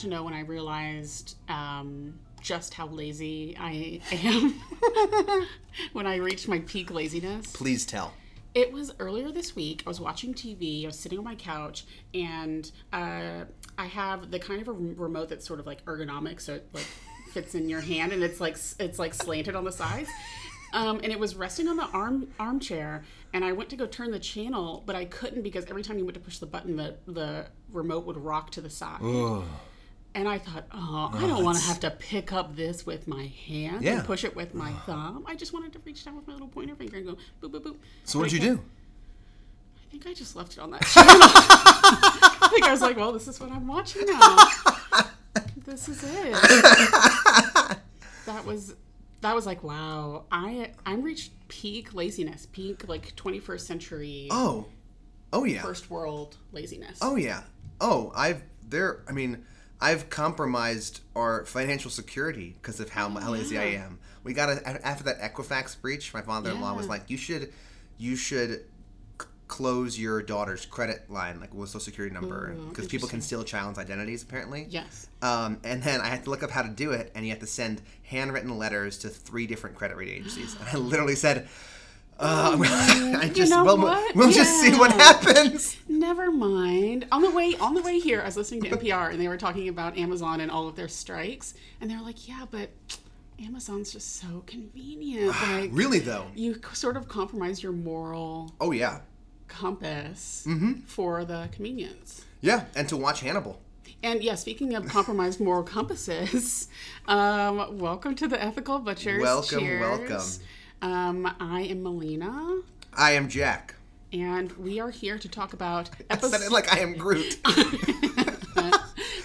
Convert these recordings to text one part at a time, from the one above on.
to know when I realized um, just how lazy I am when I reached my peak laziness. Please tell. It was earlier this week. I was watching TV. I was sitting on my couch, and uh, I have the kind of a remote that's sort of like ergonomic, so it like fits in your hand, and it's like it's like slanted on the sides. Um, and it was resting on the arm armchair, and I went to go turn the channel, but I couldn't because every time you went to push the button, the the remote would rock to the side. And I thought, oh, I don't want to have to pick up this with my hand Yeah. and push it with my thumb. I just wanted to reach down with my little pointer finger and go boop boop boop. So what did you do? I think I just left it on that channel. I think I was like, well, this is what I'm watching now. this is it. that was that was like, wow. I I'm reached peak laziness, peak like 21st century Oh, oh yeah. first world laziness. Oh yeah. Oh, I've there. I mean, I've compromised our financial security because of how, how lazy I am. We got to after that Equifax breach. My father-in-law was like, "You should, you should." c- Close your daughter's credit line, like with social security number, because people can steal child's identities apparently. Yes. Um, and then I had to look up how to do it, and you have to send handwritten letters to three different credit rating agencies. And I literally said, uh, "I just know well, what? we'll just see what happens." Never mind. On the way on the way here, I was listening to NPR and they were talking about Amazon and all of their strikes, and they were like, "Yeah, but Amazon's just so convenient. Like, Really though? you sort of compromise your moral Oh yeah, compass Mm-hmm. for the convenience." yeah. And to watch Hannibal. And yeah, speaking of compromised moral compasses, um, welcome to the Ethical Butchers. Welcome, Cheers. welcome. Um, I am Malina, I am Jack. and we are here to talk about I said episode. it like I am Groot.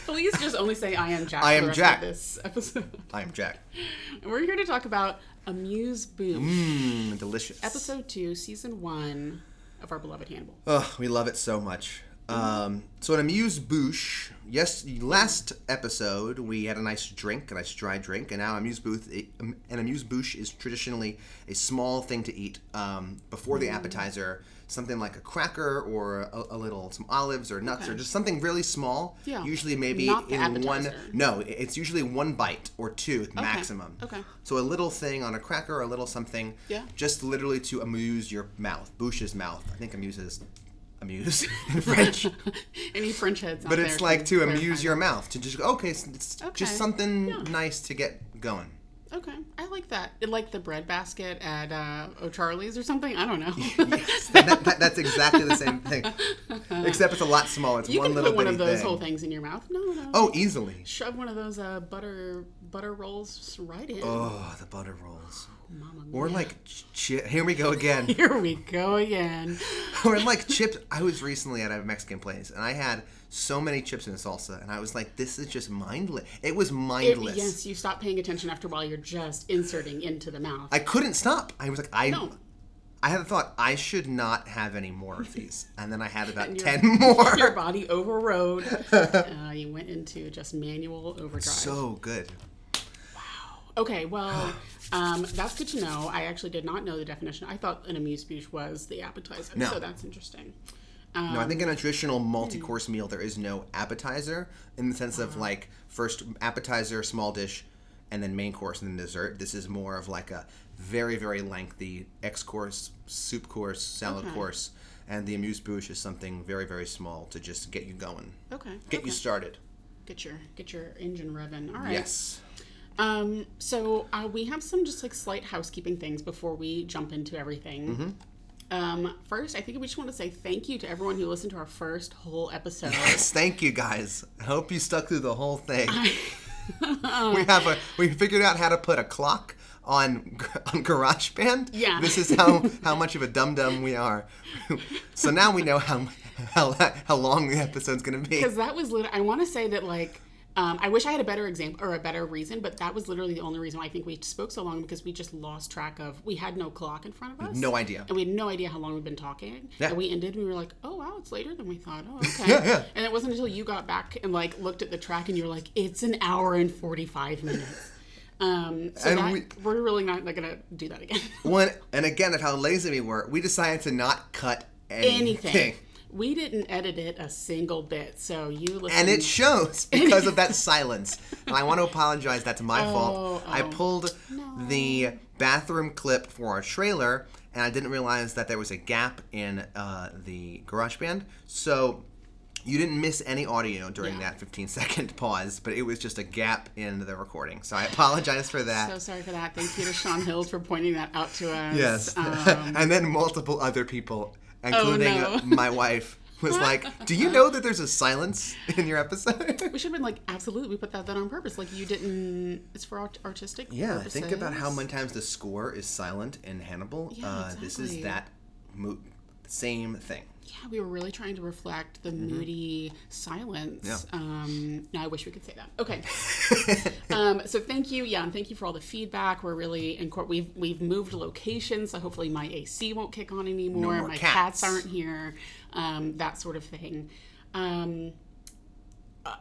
Please just only say I am Jack. I am Jack. This episode. I am Jack. And We're here to talk about Amuse Bouche, Mmm, delicious. episode two, season one of our beloved Hannibal. Oh, we love it so much. Um, so an amuse bouche. Yes, last episode we had a nice drink, a nice dry drink, and now amuse booth. An amuse bouche is traditionally a small thing to eat um, before the appetizer. Something like a cracker or a, a little some olives or nuts or just something really small. Yeah. Usually maybe Not in one. No, it's usually one bite or two maximum. Okay. So a little thing on a cracker, a little something. Yeah. Just literally to amuse your mouth. Bouche's mouth. I think amuse is amuse in French. Any French heads? but it's like to amuse your mouth. To just okay, it's, it's Okay. just something Yeah. nice to get going. Okay, I like that. It like the bread basket at uh, O'Charley's or something. I don't know. Yes, that, that- that- that's exactly the same thing, except it's a lot smaller. It's you one can little put one of those thing. whole things in your mouth. No, no. Oh, easily. shove one of those uh, butter butter rolls right in. Oh, the butter rolls. Mama Or mia. like, chi- here we go again. Here we go again. or like chips. I was recently at a Mexican place and I had so many chips and salsa, and I was like, this is just mindless. It was It- mindless. yes, you stop paying attention after a while. You're just inserting into the mouth. I couldn't stop. I was like, I. No. I had a thought I should not have any more of these, and then I had about your- ten more. Your body overrode. uh, you went into just manual overdrive. so good. Wow. Okay, well, um, that's good to know. I actually did not know the definition. I thought an amuse bouche was the appetizer, No. so that's interesting. Um, No, I think in a traditional multi-course meal there is no appetizer in the sense Uh-huh. of like first appetizer, small dish, and then main course and then dessert. This is more of like a very very lengthy X course, soup course, salad Okay. course, and the amuse bouche is something very very small to just get you going, Okay. get okay. you started. get your get your engine revving. All right. Yes. Um. So uh, we have some just like slight housekeeping things before we jump into everything. Mm-hmm. Um, first, I think we just want to say thank you to everyone who listened to our first whole episode. Yes, thank you guys. I hope you stuck through the whole thing. we have a we figured out how to put a clock on on GarageBand. Yeah. This is how how much of a dum dum we are. so now we know how how how long the episode's gonna be. Because that was literally, I want to say that like, um, I wish I had a better example or a better reason, but that was literally the only reason why I think we spoke so long because we just lost track of, we had no clock in front of us. No idea. And we had no idea how long we'd been talking. Yeah. And we ended and we were like, oh wow, it's later than we thought. Oh, okay. Yeah, yeah. And it wasn't until you got back and like looked at the track and you were like, it's an hour and 45 minutes. Um, so And that, we- are really not, going to do that again. One and again at how lazy we were, we decided to not cut anything. Anything. We didn't edit it a single bit, so you listen. and it shows because of that silence. And I want to apologize. That's my fault. Oh, I oh. pulled the bathroom clip for our trailer, and I didn't realize that there was a gap in uh, the GarageBand. So you didn't miss any audio during Yeah. that 15 second pause, but it was just a gap in the recording. So I apologize for that. So sorry for that. Thank you to Sean Hills for pointing that out to us. Yes. Um, and then multiple other people, including no. my wife, was like, Do you know that there's a silence in your episode? we should have been like, absolutely, we put that that on purpose. Like you didn't. It's for art- artistic. Yeah, think about how many times the score is silent in Hannibal. Yeah, uh, This is that mo- same thing. Yeah, we were really trying to reflect the moody silence. Yeah. Um, now I wish we could say that. Okay. um, so thank you, yeah, and thank you for all the feedback. We're really in court. We've we've moved locations, so hopefully my AC won't kick on anymore. more my cats. cats aren't here. Um, that sort of thing. Um,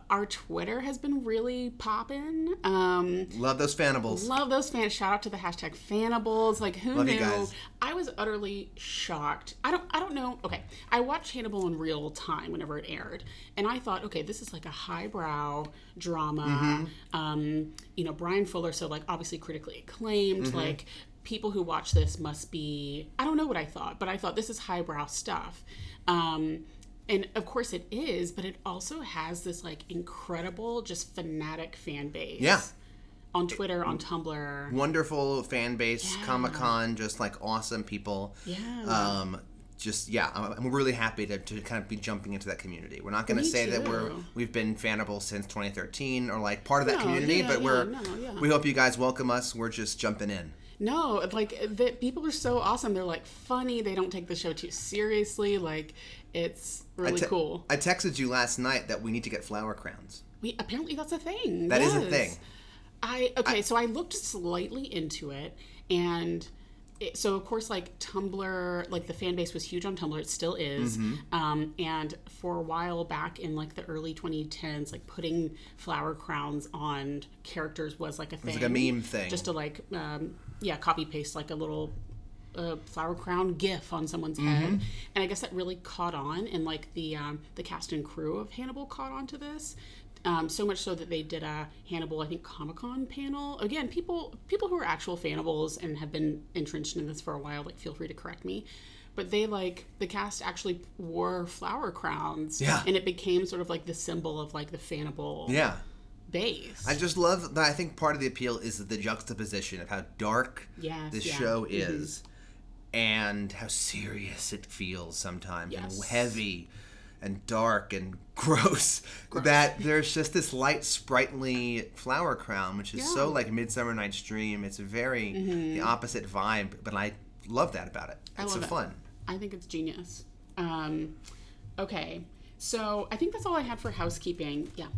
our Twitter has been really popping. Um, Love those fannibals. Love those fans. Shout out to the hashtag Fannibals. Like who Love knew? you guys. I was utterly shocked. I don't I don't know. Okay. I watched Hannibal in real time whenever it aired. And I thought, okay, this is like a highbrow drama. Mm-hmm. Um, you know, Bryan Fuller, so like obviously critically acclaimed, Mm-hmm. like people who watch this must be I don't know what I thought, but I thought this is highbrow stuff. Um and of course it is, but it also has this like incredible, just fanatic fan base Yeah. on Twitter, on Tumblr. Wonderful fan base, Yeah. Comic Con, just like awesome people. Yeah. Um, just yeah, I'm I'm really happy to, to kind of be jumping into that community. We're not going to say that we're we've been fannibal since 2013 or like part of that No, community, yeah, but yeah, we're no, we hope you guys welcome us. We're just jumping in. No, like the people are so awesome. They're like funny. They don't take the show too seriously. Like it's really te- cool. I texted you last night that we need to get flower crowns. We apparently that's a thing. That is a thing. I okay, so I looked slightly into it, and it, so of course, like Tumblr, like the fan base was huge on Tumblr. It still is. Mm-hmm. Um, and for a while back in like the early 2010s, like putting flower crowns on characters was like a thing. like a meme thing. Just to like, um, yeah, copy paste like a little a flower crown gif on someone's Mm-hmm. head and i guess that really caught on and like the um, the cast and crew of hannibal caught on to this um, so much so that they did a hannibal i think comic-con panel again people people who are actual fannibals and have been entrenched in this for a while like feel free to correct me but they like the cast actually wore flower crowns Yeah. and it became sort of like the symbol of like the fannibal Yeah. base I just love that. I think part of the appeal is the juxtaposition of how dark Yes, the yeah. Mm-hmm. show is and how serious it feels sometimes Yes. and heavy and dark and gross, that there's just this light sprightly flower crown which is so Yeah. Mm-hmm. like midsummer night's dream it's a very the opposite vibe but i love that about it I it's so it. fun I think it's genius. Um, okay, so I think that's all I had for housekeeping. Yeah.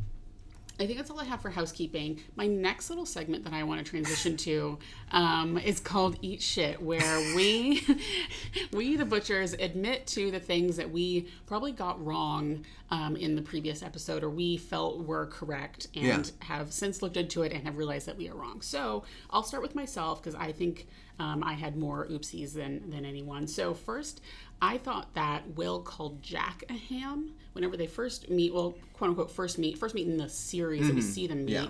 I think that's all I have for housekeeping. My next little segment that I want to transition to um, is called "Eat Shit," where we, we the butchers, admit to the things that we probably got wrong um, in the previous episode, or we felt were correct, and Yeah. have since looked into it and have realized that we are wrong. So I'll start with myself because I think um, I had more oopsies than than anyone. So first, I thought that Will called Jack a ham whenever they first meet. Well, quote unquote, first meet, first meet in the series that we see them meet. Yeah.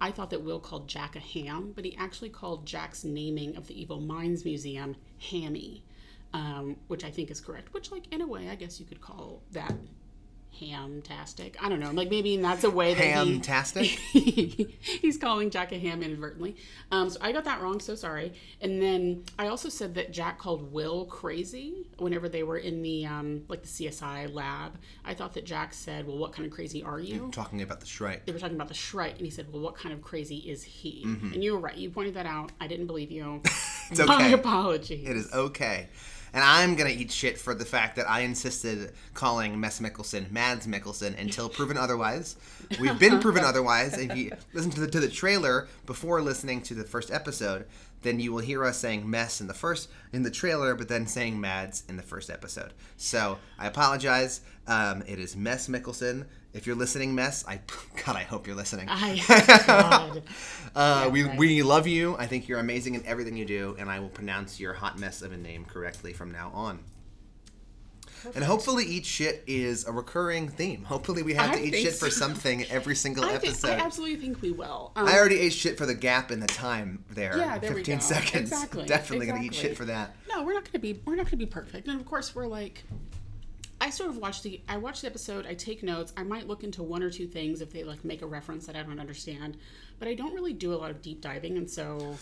I thought that Will called Jack a ham, but he actually called Jack's naming of the Evil Minds Museum Hammy, um, which I think is correct. Which, like, in a way, I guess you could call that hamtastic. I don't know. Like, maybe that's a way that he, Hamtastic? he's calling Jack a ham inadvertently. Um, so I got that wrong. So sorry. And then I also said that Jack called Will crazy whenever they were in the um, like the CSI lab. I thought that Jack said, "Well, what kind of crazy are you?" talking about the shrike They were talking about the Shrike, and he said, "Well, what kind of crazy is he?" Mm-hmm. And you were right. You pointed that out. I didn't believe you. it's My okay apologies. It is okay. And I'm gonna eat shit for the fact that I insisted calling Mess Mikkelsen Mads Mikkelsen until proven otherwise. We've been proven otherwise. If you listen to the to the trailer before listening to the first episode, then you will hear us saying Mess in the first in the trailer, but then saying Mads in the first episode. So I apologize. Um, it is Mess Mikkelsen. If you're listening, Mess, I God, I hope you're listening. I God. Uh, we, right. we love you. I think you're amazing in everything you do, and I will pronounce your hot mess of a name correctly from now on. And hopefully, eat shit is a recurring theme. Hopefully, we have I to eat think shit for something every single I, think, episode. I absolutely think we will. Um, I already ate shit for the gap in the time there. Yeah, there we 15 go. seconds. Exactly, Definitely gonna eat shit for that. no, we're not gonna be we're not gonna be perfect. And of course, we're like, I sort of watch the I watch the episode. I take notes. I might look into one or two things if they like make a reference that I don't understand, but I don't really do a lot of deep diving. And so,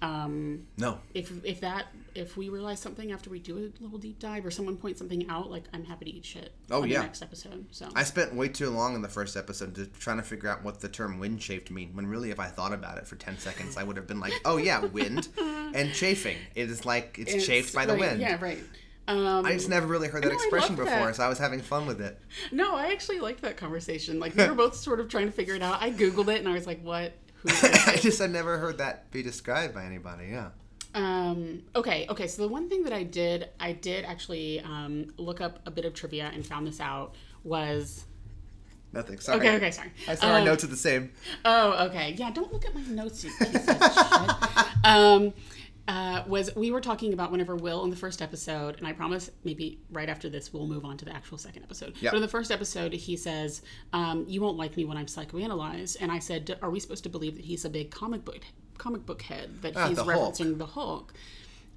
um, No. if if that if we realize something after we do a little deep dive or someone points something out, like I'm happy to eat shit. Oh, yeah. the next episode. So I spent way too long in the first episode just trying to figure out what the term wind chafed mean. When really, if I thought about it for ten seconds, I would have been like, "Oh yeah, wind and chafing. It is like it's, It's- chafed by the right, wind." Yeah, right. Um, I just never really heard that expression before, that. so I was having fun with it. No, I actually liked that conversation. Like we were both sort of trying to figure it out. I googled it and I was like, "What? Who?" is I just had never heard that be described by anybody. Yeah. um, okay, okay. So the one thing that I did, I did actually um, look up a bit of trivia and found this out was. Nothing. Sorry. Okay, okay, sorry. I saw our Um, notes are the same. Oh, okay. Yeah, don't look at my notes, you piece of shit. Um, uh, was we were talking about whenever Will in the first episode, and I promise maybe right after this we'll move on to the actual second episode. Yep. But in the first episode, he says, um, "You won't like me when I'm psychoanalyzed," and I said, "Are we supposed to believe that he's a big comic book comic book head that Ah, he's the Hulk. referencing the Hulk?"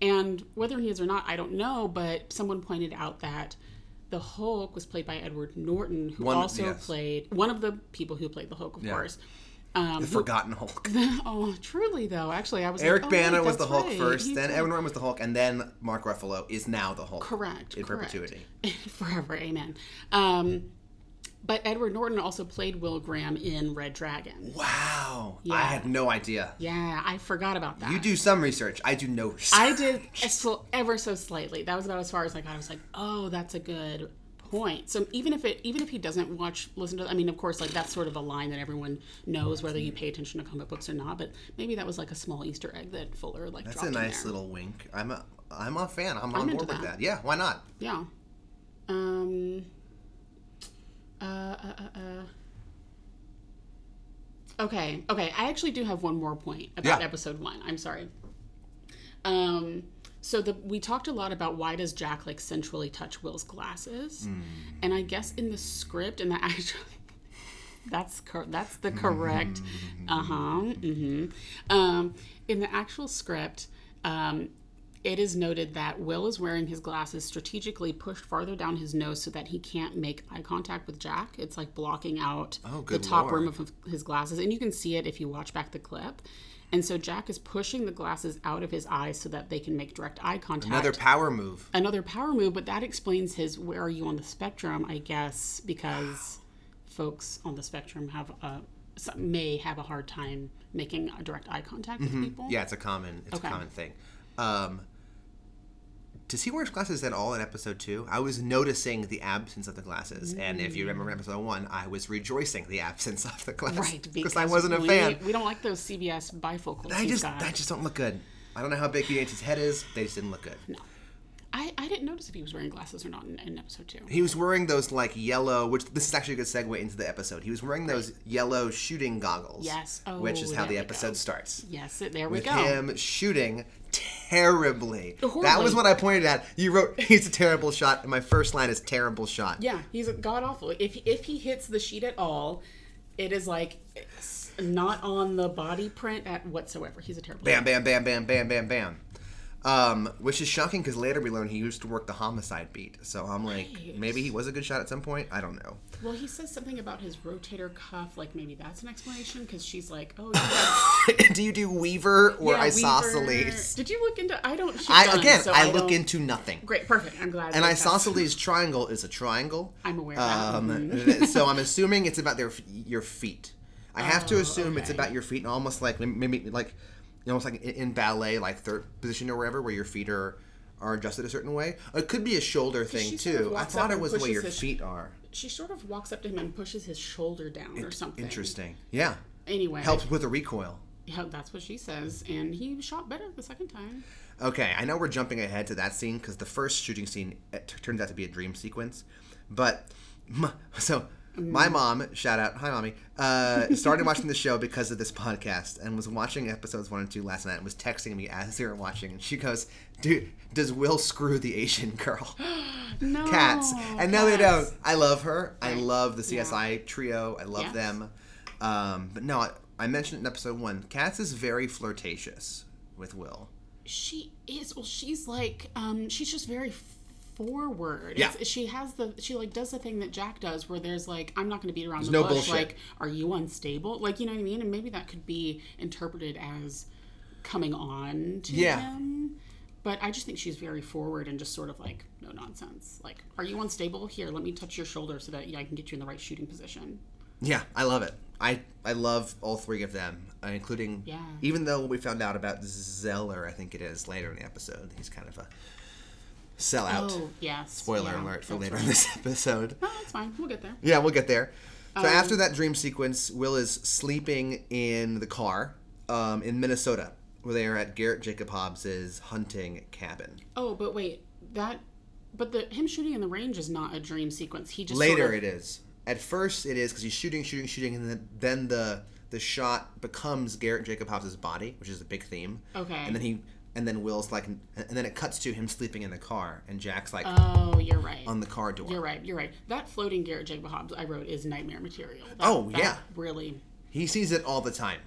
And whether he is or not, I don't know. But someone pointed out that. The Hulk was played by Edward Norton, who One- also yes. played one of the people who played the Hulk, of course. Um, The Forgotten Hulk. oh, truly though. Actually, I was Eric like, oh, Bana wait, was the Hulk right. first, He then did. Edward Norton was the Hulk, and then Mark Ruffalo is now the Hulk. Correct. In correct. perpetuity. Forever, amen. Um, but Edward Norton also played Will Graham in Red Dragon. Wow. Yeah. I had no idea. Yeah, I forgot about that. You do some research. I do no research. I did ever so slightly. That was about as far as I got. I was like, oh, that's a good point. So even if it, even if he doesn't watch, listen to, I mean, of course, like that's sort of a line that everyone knows whether you pay attention to comic books or not. But maybe that was like a small Easter egg that Fuller like That's a nice little wink. I'm a I'm a fan. I'm, I'm on board with that. that. Yeah, why not? Yeah. Um. Uh, uh, uh, uh. Okay. Okay. I actually do have one more point about Yeah. episode one. I'm sorry. Um. So the we talked a lot about why does Jack like sensually touch Will's glasses, and I guess in the script and the actual. That's cor- that's the correct. Uh huh. Mm-hmm. Um, in the actual script, um, it is noted that Will is wearing his glasses strategically pushed farther down his nose so that he can't make eye contact with Jack. It's like blocking out Oh, the top lord. rim of his glasses, and you can see it if you watch back the clip. And so Jack is pushing the glasses out of his eyes so that they can make direct eye contact Another power move. another power move, but that explains his where are you on the spectrum, I guess, because folks on the spectrum have a some- may have a hard time making a direct eye contact with people. Mm-hmm. Yeah, it's a common it's Okay. a common thing. Um, does he wear glasses at all in episode two? I was noticing the absence of the glasses, and if you mm. remember episode one, I was rejoicing the absence of the glasses Right, because I wasn't a we, fan. We don't like those CBS bifocals. I just got. that just don't look good. I don't know how big Yates' head is. They just didn't look good. I, I didn't notice if he was wearing glasses or not in, in episode two. He was wearing those like yellow, which this is actually a good segue into the episode. He was wearing those yellow shooting goggles. Yes. oh, which is how the episode go. starts. Yes, there we With go. him shooting terribly. That was what I pointed at. You wrote he's a terrible shot, and my first line is terrible shot. Yeah, he's god awful. If if he hits the sheet at all, it is like not on the body print at whatsoever. He's a terrible. Bam, bam, bam, bam, bam, bam, bam. Um, which is shocking because later we learn he used to work the homicide beat. So I'm like, Right. maybe he was a good shot at some point. I don't know. Well, he says something about his rotator cuff. Like maybe that's an explanation because she's like, "Oh, you do you do Weaver or yeah, isosceles? Weaver." Did you look into? I don't. I guns, again, so I, look don't- into nothing. Great, perfect. I'm glad. An that isosceles triangle is a triangle. I'm aware. Um, so I'm assuming it's about their your feet. I have to Oh, assume it's about your feet, and almost like maybe like almost like in, in ballet, like third position or wherever, where your feet are are adjusted a certain way. It could be a shoulder thing she sort of too. I thought it was the way your his- feet are. She sort of walks up to him and pushes his shoulder down or something. Interesting. Yeah, Anyway, helps with the recoil. Yeah, that's what she says, and he shot better the second time. Okay, I know we're jumping ahead to that scene because the first shooting scene it t- turns out to be a dream sequence. But m- my mom, shout out, hi mommy, uh, started watching the show because of this podcast and was watching episodes one and two last night and was texting me as they were watching. And she goes, "Dude, does Will screw the Asian girl?" No, Katz. And no, they don't. I love her. I love the CSI trio. I love Yes. them. Um, but no, I, I mentioned it in episode one. Katz is very flirtatious with Will. She is. Well, she's like, um, she's just very forward. Yeah. It's- she has the. She like does the thing that Jack does, where there's like, I'm not going to beat around the no bush. bullshit. Like, are you unstable? Like, you know what I mean? And maybe that could be interpreted as coming on to Yeah. him. But I just think she's very forward and just sort of like no nonsense. Like, are you unstable? Here, let me touch your shoulder so that yeah, I can get you in the right shooting position. Yeah, I love it. I I love all three of them, uh, including Yeah. even though we found out about Zeller, I think it is later in the episode. He's kind of a sellout. Oh yes. Spoiler yeah, alert for later right. in this episode. Oh, that's fine. We'll get there. Yeah, we'll get there. So Um, after that dream sequence, Will is sleeping in the car um, in Minnesota, where they are at Garrett Jacob Hobbs's hunting cabin. Oh, but wait, that, but the him shooting in the range is not a dream sequence. He just Later, sort of, it is. At first, it is because he's shooting, shooting, shooting, and then, then the the shot becomes Garrett Jacob Hobbs's body, which is a big theme. Okay. And then he, and then Will's like, and then it cuts to him sleeping in the car, and Jack's like Oh, you're right. on the car door. You're right. You're right. That floating Garrett Jacob Hobbs I wrote is nightmare material. That, Oh, that yeah. really. He sees it all the time,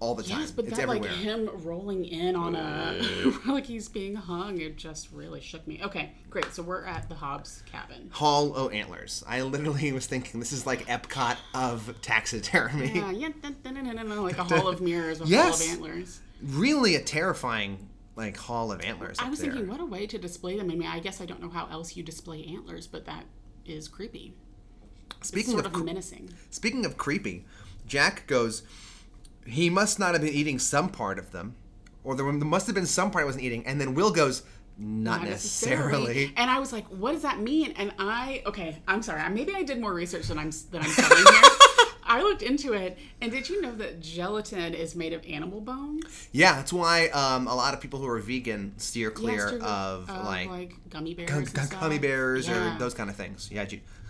all the time. Yes, but it's that everywhere. like him rolling in on a like he's being hung, it just really shook me. Okay, great. So we're at the Hobbs cabin. Hall o' Antlers. I literally was thinking this is like Epcot of taxidermy. Yeah, yeah, like a hall of mirrors with Yes. hall of antlers. Really a terrifying like hall of antlers. I was there. thinking, what a way to display them. I mean, I guess I don't know how else you display antlers, but that is creepy. Speaking sort of, of menacing. speaking of creepy, Jack goes. He must not have been eating some part of them, or there must have been some part he wasn't eating. And then Will goes, not, Not necessarily. And I was like, what does that mean? And I, okay, I'm sorry. Maybe I did more research than I'm than I'm telling here. I looked into it, and did you know that gelatin is made of animal bones? Yeah, that's why um, a lot of people who are vegan steer clear to- of like, gummy bears, gu- and gu- stuff. gummy bears Yeah. or those kind of things. Yeah,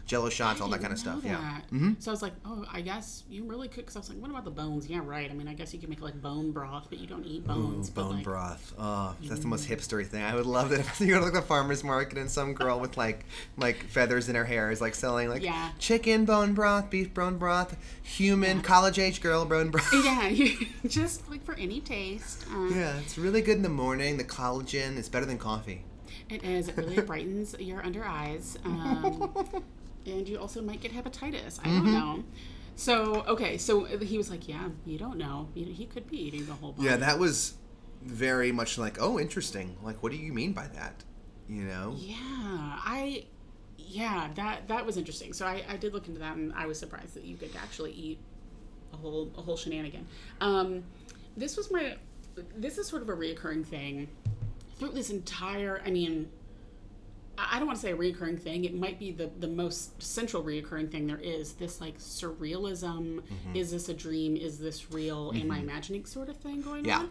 Jello shots, all that kind of stuff. know Yeah. Mm-hmm. So I was like, oh, I guess you really could. Because I was like, what about the bones? Yeah, right. I mean, I guess you could make like bone broth, but you don't eat bones. but, Bone like, broth. Oh, that's the most hipstery thing. I would love that if you go to like the farmer's market and some girl with like like feathers in her hair is like selling like Yeah. chicken bone broth, beef bone broth, human college age girl bone broth. Yeah, just like for any taste. Uh, yeah, it's really good in the morning. The collagen is better than coffee. It is. It really brightens your under eyes. Um, and you also might get hepatitis. I Mm-hmm. don't know. So, okay. So he was like, yeah, you don't know. He could be eating the whole body. Yeah, that was very much like, oh, interesting. Like, what do you mean by that? You know? Yeah. I, yeah, that, that was interesting. So I, I did look into that and I was surprised that you could actually eat a whole, a whole shenanigan. Um, this was my, this is sort of a reoccurring thing through this entire, I mean, I don't want to say a reoccurring thing. It might be the, the most central reoccurring thing there is. This like surrealism. Mm-hmm. Is this a dream? Is this real? Am I imagining sort of thing going Yeah. on?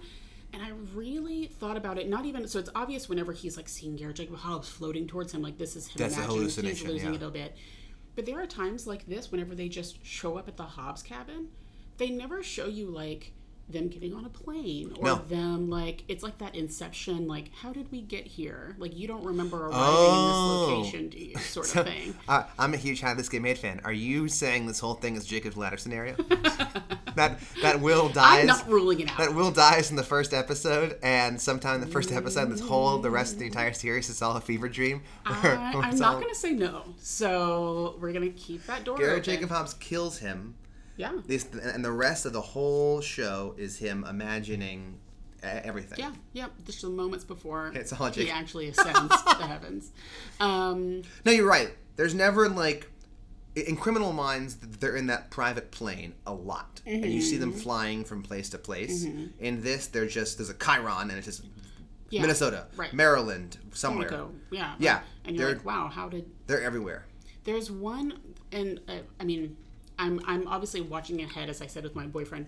And I really thought about it. Not even so. It's obvious whenever he's like seeing Garrett Jacob Hobbs floating towards him, like this is him That's a imagining. He's losing yeah. it a bit. But there are times like this whenever they just show up at the Hobbs cabin. They never show you like them getting on a plane or No. them like it's like that inception like how did we get here like you don't remember arriving Oh. in this location do you sort of thing Uh, I'm a huge How This Get Made fan. Are you saying this whole thing is Jacob's ladder scenario? that that Will dies. i'm not ruling it out that Will dies in the first episode, and sometime in the first episode, this whole the rest of the entire series is all a fever dream. where- I, i'm not all- gonna say no so we're gonna keep that door Garrett open. Jacob Hobbs kills him. Yeah This and the rest of the whole show is him imagining everything. yeah yeah just the moments before It's all he actually ascends the heavens um No, you're right. There's never like in Criminal Minds, they're in that private plane a lot, and you see them Mm-hmm. flying from place to place. In this, they're just there's a chyron, and it's just yeah Minnesota, right Maryland, somewhere. Yeah Yeah, and you're like wow how did They're everywhere. There's one, and uh, I mean, I'm I'm obviously watching ahead, as I said with my boyfriend,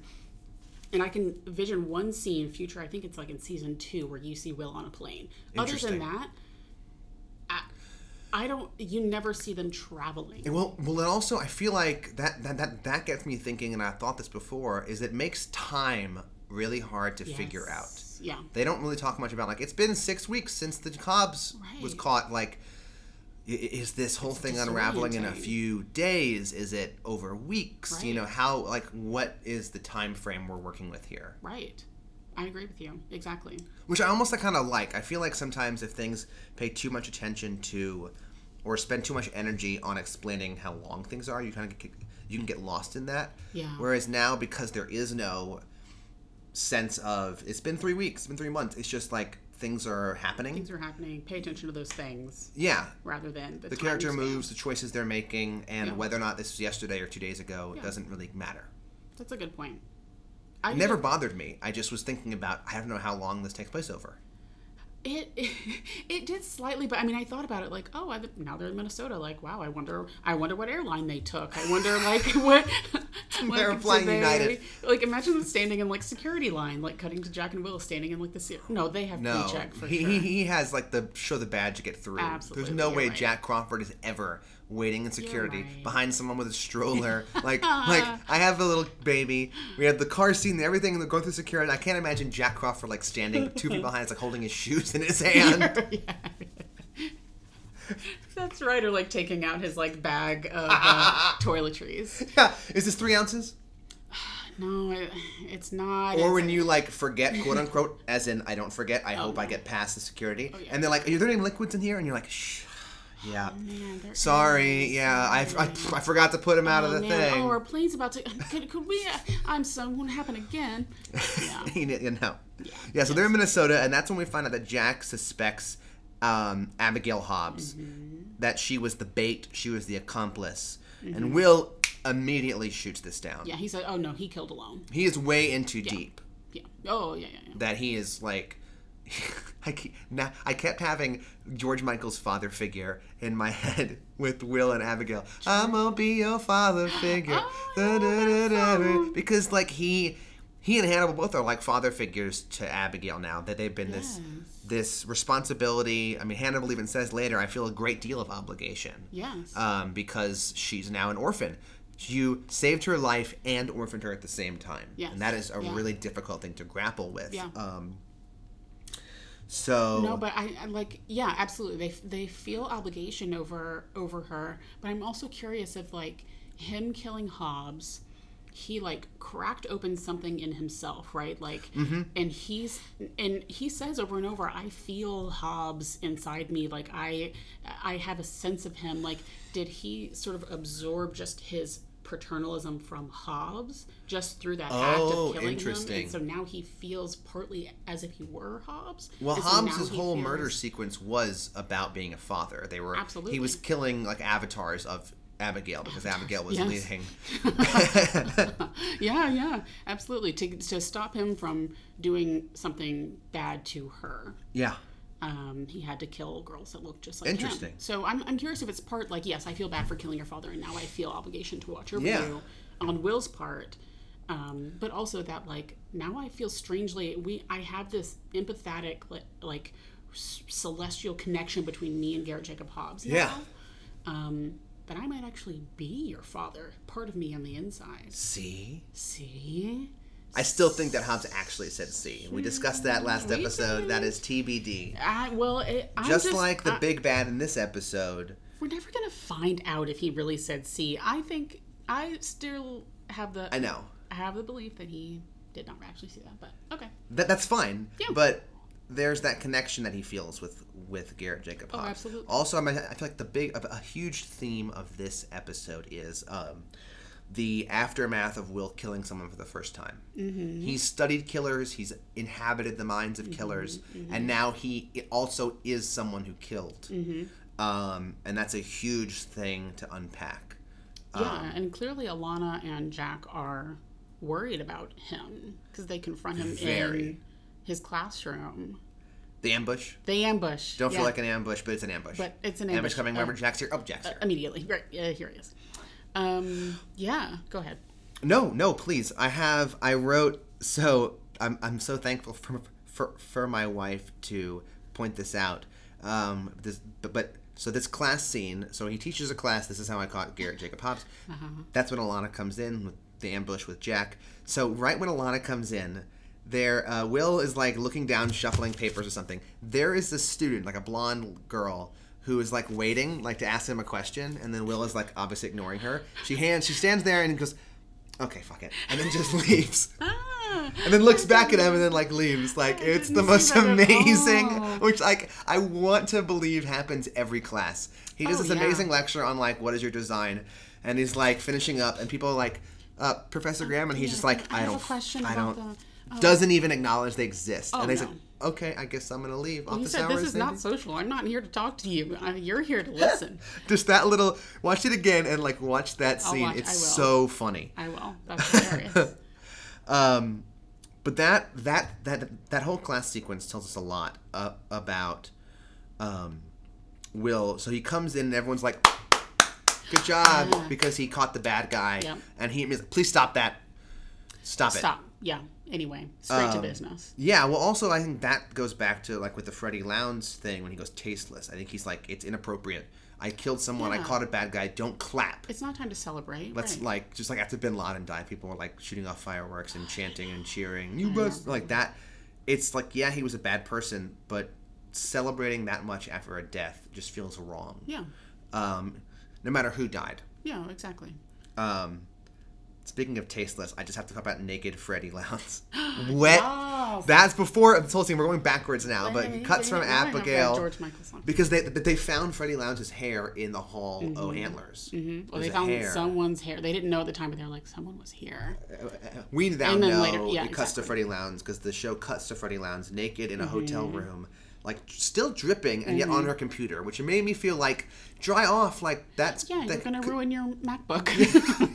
and I can vision one scene, future. I think it's like in season two, where you see Will on a plane. Other than that, I, I don't. You never see them traveling. And well, well, and also I feel like that, that that that gets me thinking, and I've thought this before, is it makes time really hard to figure out. Yeah. They don't really talk much about like it's been six weeks since the Cobbs was caught. Like i- is this whole thing unraveling in a few days? Is it over weeks? You know, how like what is the time frame we're working with here? Right. I agree with you. Exactly. Which I almost kind of like. I feel like sometimes if things pay too much attention to, or spend too much energy on explaining how long things are, you kind of get, you can get lost in that. Yeah. Whereas now, because there is no sense of it's been three weeks, it's been three months. It's just like things are happening. Things are happening. Pay attention to those things yeah. rather than the, The character moves, the choices they're making, and Yeah. whether or not this was yesterday or two days ago Yeah. doesn't really matter. That's a good point. I It never bothered me. I just was thinking about I don't know how long this takes place over. It, it did slightly, but I mean, I thought about it like, oh, I, now they're in Minnesota. Like, wow, I wonder, I wonder what airline they took. I wonder, like, what They're like, flying they- United. Like, imagine them standing in like security line, like cutting to Jack and Will standing in like the no, they have No, pre-check for he, sure. he he has like the show the badge to get through. Absolutely, There's no way right. Jack Crawford is ever waiting in security right. behind someone with a stroller. like like I have a little baby. We have the car seat and everything, and they're going through security. I can't imagine Jack Crawford like standing two feet behind, us, like holding his shoes in his hand. yeah. That's right, or like taking out his like bag of uh, toiletries. yeah, is this three ounces? No, it, it's not. Or It's- when you like forget, quote unquote, as in I don't forget. I hope I get past the security, Oh, yeah. and they're like, "Are there any liquids in here?" And you're like, "Shh." Yeah. Man, Sorry. Yeah, I, I, I forgot to put him out of Oh, the man. thing. Oh, our plane's about to. Could, could we? Uh, I'm so. Won't happen again. Yeah. you know, know. Yeah, so they're in Minnesota, and that's when we find out that Jack suspects um, Abigail Hobbs, Mm-hmm. that she was the bait, she was the accomplice, and Will immediately shoots this down. Yeah. He said, "Oh no, he killed alone." He is way in too deep. Yeah. Oh yeah, yeah, yeah. That he is like. I, ke- now, I kept having George Michael's father figure in my head with Will and Abigail. I'm gonna be your father figure. Oh. Because like he he and Hannibal both are like father figures to Abigail now that they've been this this responsibility. I mean Hannibal even says later, I feel a great deal of obligation. Yes. Um, because she's now an orphan. You saved her life and orphaned her at the same time. Yes. And that is a Yeah. really difficult thing to grapple with. Yeah. Um, so no, but I, I like. Yeah, absolutely. They they feel obligation over over her. But I'm also curious if like him killing Hobbs. He like cracked open something in himself, right? Like, Mm-hmm. and he's and he says over and over, "I feel Hobbs inside me. Like I, I have a sense of him. Like, did he sort of absorb just his paternalism from Hobbs just through that act Oh, of killing interesting. him? And so now he feels partly as if he were Hobbs. Well, so Hobbs' whole feels- murder sequence was about being a father. They were Absolutely. He was killing like avatars of Abigail because Abigail was Yes. leading. yeah, yeah, absolutely. To, to stop him from doing something bad to her, yeah. Um, he had to kill girls that looked just like Interesting. him. So I'm, I'm curious if it's part like, yes, I feel bad for killing your father, and now I feel obligation to watch over Yeah. you on Will's part. Um, but also that like now I feel strangely we I have this empathetic like, like s- celestial connection between me and Garrett Jacob Hobbs. now. Yeah. Um, that I might actually be your father, part of me on the inside. See, See? I still think that Hobbs actually said C. We discussed that last episode. That is TBD. I, well, it, I'm Just, just like the I- big bad in this episode. we're never gonna find out if he really said C. I think I still have the I know I have the belief that he did not actually see that, but okay. that that's fine. Yeah. But there's that connection that he feels with with Garrett Jacob Hobbs. Oh, absolutely. Also, I, mean, I feel like the big a, a huge theme of this episode is um, the aftermath of Will killing someone for the first time. Mm-hmm. He's studied killers. He's inhabited the minds Mm-hmm, of killers, and now he also is someone who killed. Mm-hmm. Um, and that's a huge thing to unpack. Yeah, and clearly Alana and Jack are worried about him because they confront him Very. in his classroom. The ambush. They ambush. Don't yeah, feel like an ambush, but it's an ambush. but it's an ambush ambush. coming. Uh, Remember, Jack's here. Oh, Jack's here. immediately. Right, yeah, here he is. Um, yeah, go ahead. No, no, please. I have. I wrote. So I'm. I'm so thankful for for for my wife to point this out. Um. This. But. but so this class scene. So he teaches a class. This is how I caught Garrett Jacob Hobbs. That's when Alana comes in with the ambush with Jack. So right when Alana comes in. There, uh, Will is like looking down, shuffling papers or something. There is this student, like a blonde girl, who is like waiting, like to ask him a question, and then Will is like obviously ignoring her. She hands, she stands there and goes, "Okay, fuck it," and then just leaves. Ah, And then looks back at him and then like leaves. Like it's the most amazing, which like I want to believe happens every class. He does Oh, this yeah. amazing lecture on like what is your design, and he's like finishing up, and people are like, uh, Professor Graham, and he's yeah, just like, I I, don't, question I don't, oh. doesn't even acknowledge they exist, Oh, and he's no. like, okay, I guess I'm gonna leave. He Office said, hours. "This is maybe?" not social. I'm not here to talk to you. I- You're here to listen." Just that little. Watch it again and like watch that I'll scene. watch- it's so funny. I will. That's hilarious. Um, but that that that that whole class sequence tells us a lot uh, about um, Will. So he comes in and everyone's like, "Good job," Yeah. because he caught the bad guy, Yep. and he is like, "Please stop that! Stop it!" Stop. Yeah. Anyway, straight to Um, business. Yeah, well, also I think that goes back to like with the Freddie Lounds thing when he goes tasteless. I think he's like, it's inappropriate. I killed someone. I caught a bad guy. Don't clap. It's not time to celebrate. Let's right. like just like after Bin Laden died, people were like shooting off fireworks and chanting and cheering. You must like that. It's like yeah, he was a bad person, but celebrating that much after a death just feels wrong. Yeah. Um, no matter who died. Yeah. Exactly. Um, speaking of tasteless, I just have to talk about naked Freddie Lounds. Wet. Wow. That's before this whole scene. We're going backwards now, but it cuts from didn't really have Abigail George Michael song. because they but they found Freddie Lounds' hair in the Hall o' Antlers. Mhm. Well, they found hair. someone's hair. They didn't know at the time, but they were like, "Someone was here." We now know later- yeah, it cuts to. Freddie Lounds because the show cuts to Freddie Lounds naked in a hotel Mm-hmm. room, like still dripping and yet on her computer, which made me feel like dry off. Like that's Yeah, you're gonna could- ruin your MacBook.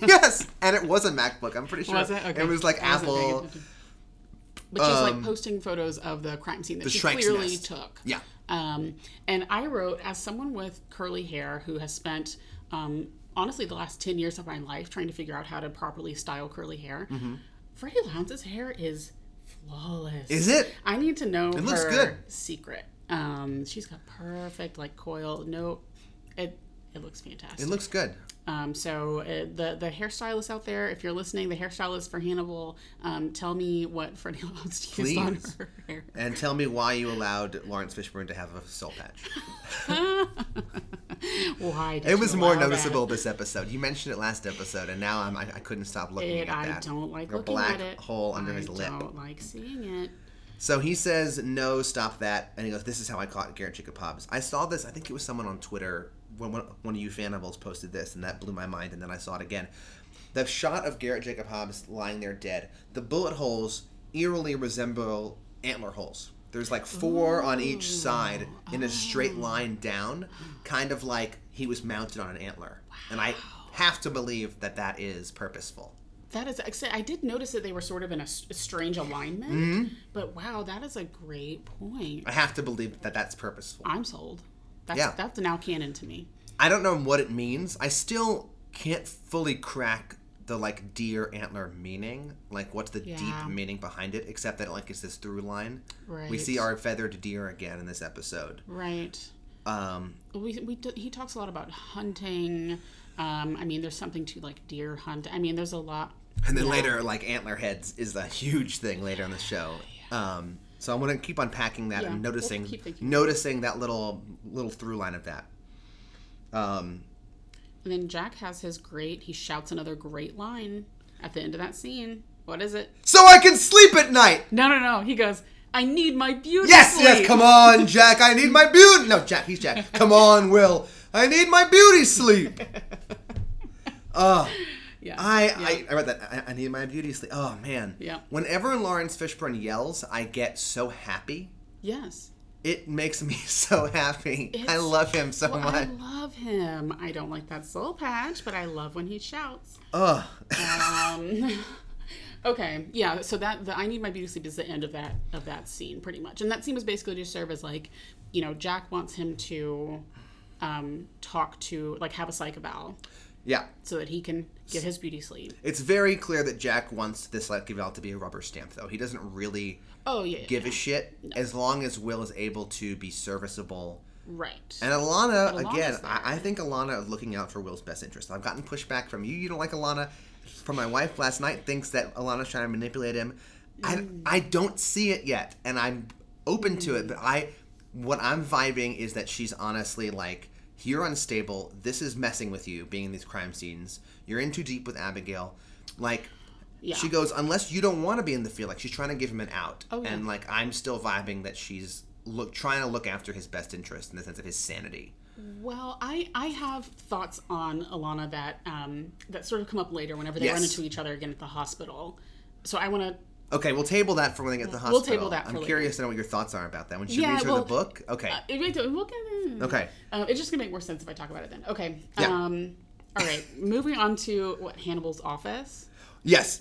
yes, and it was a MacBook. I'm pretty sure Was it? Okay. it was like I Apple. But she's Um, like posting photos of the crime scene that she clearly nest. took. Yeah. Um, and I wrote, as someone with curly hair who has spent, um, honestly, the last 10 years of my life trying to figure out how to properly style curly hair, Mm-hmm. Freddie Lounds' hair is flawless. Is it? I need to know It her looks good. secret. Um, she's got perfect, like, coil. No, it, it looks fantastic. It looks good. Um, so uh, the the hairstylist out there, if you're listening, the hairstylist for Hannibal, um, tell me what Freddie Lounds used on her hair. And tell me why you allowed Laurence Fishburne to have a soul patch. Why? It was more allow that? noticeable this episode. You mentioned it last episode, and now I'm, I, I couldn't stop looking It, at I that. I don't like a looking black at it. hole under I his lip. I don't like seeing it. So he says, "No, stop that!" And he goes, "This is how I caught Garrett Jacob Hobbs." I saw this. I think it was someone on Twitter. When one, one of you fannibals posted this, and that blew my mind. And then I saw it again. The shot of Garrett Jacob Hobbs lying there dead. The bullet holes eerily resemble antler holes. There's like four on each side in a straight line down, kind of like he was mounted on an antler. And I have to believe that that is purposeful. That is, I did notice that they were sort of in a strange alignment. Mm-hmm. But wow, that is a great point. I have to believe that that's purposeful. I'm sold. That's, Yeah. that's now canon to me. I don't know what it means. I still can't fully crack the like deer antler meaning. Like what's the Yeah. deep meaning behind it? Except that like it's this through line. We see our feathered deer again in this episode. Right. Um, we, we he talks a lot about hunting. Um, I mean, there's something to like deer hunt. I mean, there's a lot. and then Yeah. later, like antler heads is a huge thing later in the show. Um, so I'm gonna keep unpacking that Yeah, and we'll noticing noticing that little little through line of that. Um, And then Jack has his great. He shouts another great line at the end of that scene. What is it? so I can sleep at night. No, no, no. He goes, "I need my beauty Yes, sleep." yes, come on, Jack. I need my beauty. No, Jack, he's Jack. Come on, Will. I need my beauty sleep. Oh, Yeah. I, yeah. I, I read that. I, I need my beauty sleep. Oh man. Yeah. Whenever Laurence Fishburne yells, I get so happy. yes. It makes me so happy. I love him so Well, much. I love him. I don't like that soul patch, but I love when he shouts. Ugh. Um, okay, yeah. So that the I need my beauty sleep is the end of that of that scene, pretty much. And that scene was basically to serve as like, you know, Jack wants him to um, talk to like have a psych eval yeah. so that he can get his beauty sleep. It's very clear that Jack wants this like eval to be a rubber stamp, though. He doesn't really Oh yeah, give a shit as long as Will is able to be serviceable right. And Alana, But again. I, I think Alana is looking out for Will's best interest. I've gotten pushback from you. You don't like Alana. From my wife last night, thinks that Alana's trying to manipulate him. I, Mm. I don't see it yet, and I'm open to it. But I what I'm vibing is that she's honestly like, you're unstable. This is messing with you, being in these crime scenes. You're in too deep with Abigail. Like, Yeah. she goes, unless you don't want to be in the field. Like, she's trying to give him an out. Oh, yeah. And like, I'm still vibing that she's look trying to look after his best interest in the sense of his sanity. Well, I I have thoughts on Alana that um that sort of come up later whenever they run into each other again at the hospital. So I want to Okay, we'll table that for when they get to the We'll hospital. table that for I'm later. curious to know what your thoughts are about that. When she Yeah, reads her well, the book, okay, we'll get it. okay, Um, it's just gonna make more sense if I talk about it then. Okay. Yeah. Um, all right. Moving on to what Hannibal's office. yes.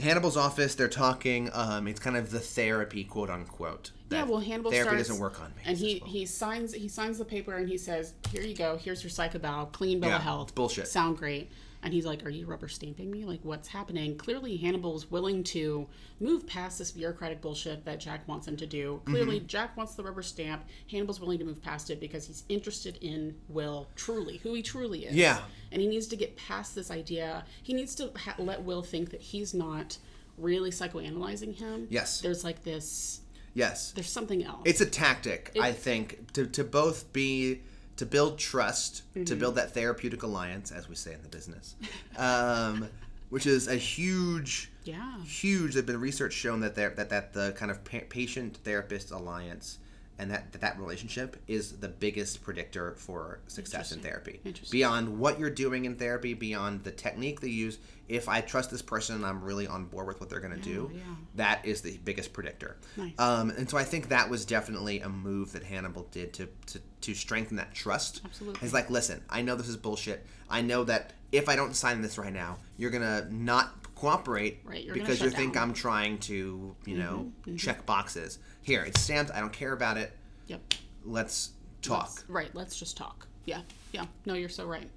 Hannibal's office. They're talking. Um, it's kind of the therapy, quote unquote. Yeah. Well, Hannibal therapy starts, doesn't work on me. and he Will. he signs he signs the paper and he says, "Here you go. Here's your psych eval, clean bill Yeah, of health. bullshit. Sound great." And he's like, "Are you rubber stamping me? Like, what's happening?" Clearly, Hannibal's willing to move past this bureaucratic bullshit that Jack wants him to do. Clearly, Mm-hmm. Jack wants the rubber stamp. Hannibal's willing to move past it because he's interested in Will truly, who he truly is. Yeah. And he needs to get past this idea. He needs to ha- let Will think that he's not really psychoanalyzing him. Yes. There's like this. yes, There's something else. it's a tactic. I think to to both be to build trust, to Mm-hmm. build that therapeutic alliance, as we say in the business, um, which is a huge. yeah. huge. There's been research shown that there that that the kind of pa- patient therapist alliance and that, that that relationship is the biggest predictor for success in therapy. Beyond what you're doing in therapy, beyond the technique they use, if I trust this person and I'm really on board with what they're going to do, yeah. that is the biggest predictor. Nice. Um, and so I think that was definitely a move that Hannibal did to, to, to strengthen that trust. Absolutely. He's like, listen, I know this is bullshit. I know that if I don't sign this right now, you're gonna not cooperate Right, you're because you think down. I'm trying to, you know, check boxes. Here, it's stamped. I don't care about it. Yep. Let's talk. Let's- right. Let's just talk. Yeah. Yeah. No, you're so right.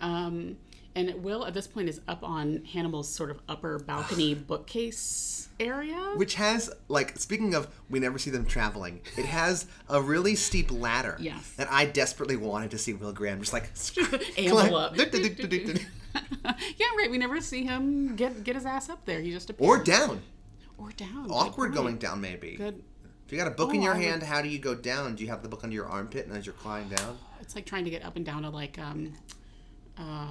Um, and it Will at this point is up on Hannibal's sort of upper balcony bookcase area. Which has, like, speaking of, we never see them traveling. It has a really steep ladder. Yes. That I desperately wanted to see Will Graham just like Amble up. yeah, right. We never see him get get his ass up there. He just appears. Or down. or down. Awkward going down, maybe. Good. If you got a book in Oh, your I would- hand, how do you go down? Do you have the book under your armpit and as you're climbing down? It's like trying to get up and down to like um, uh,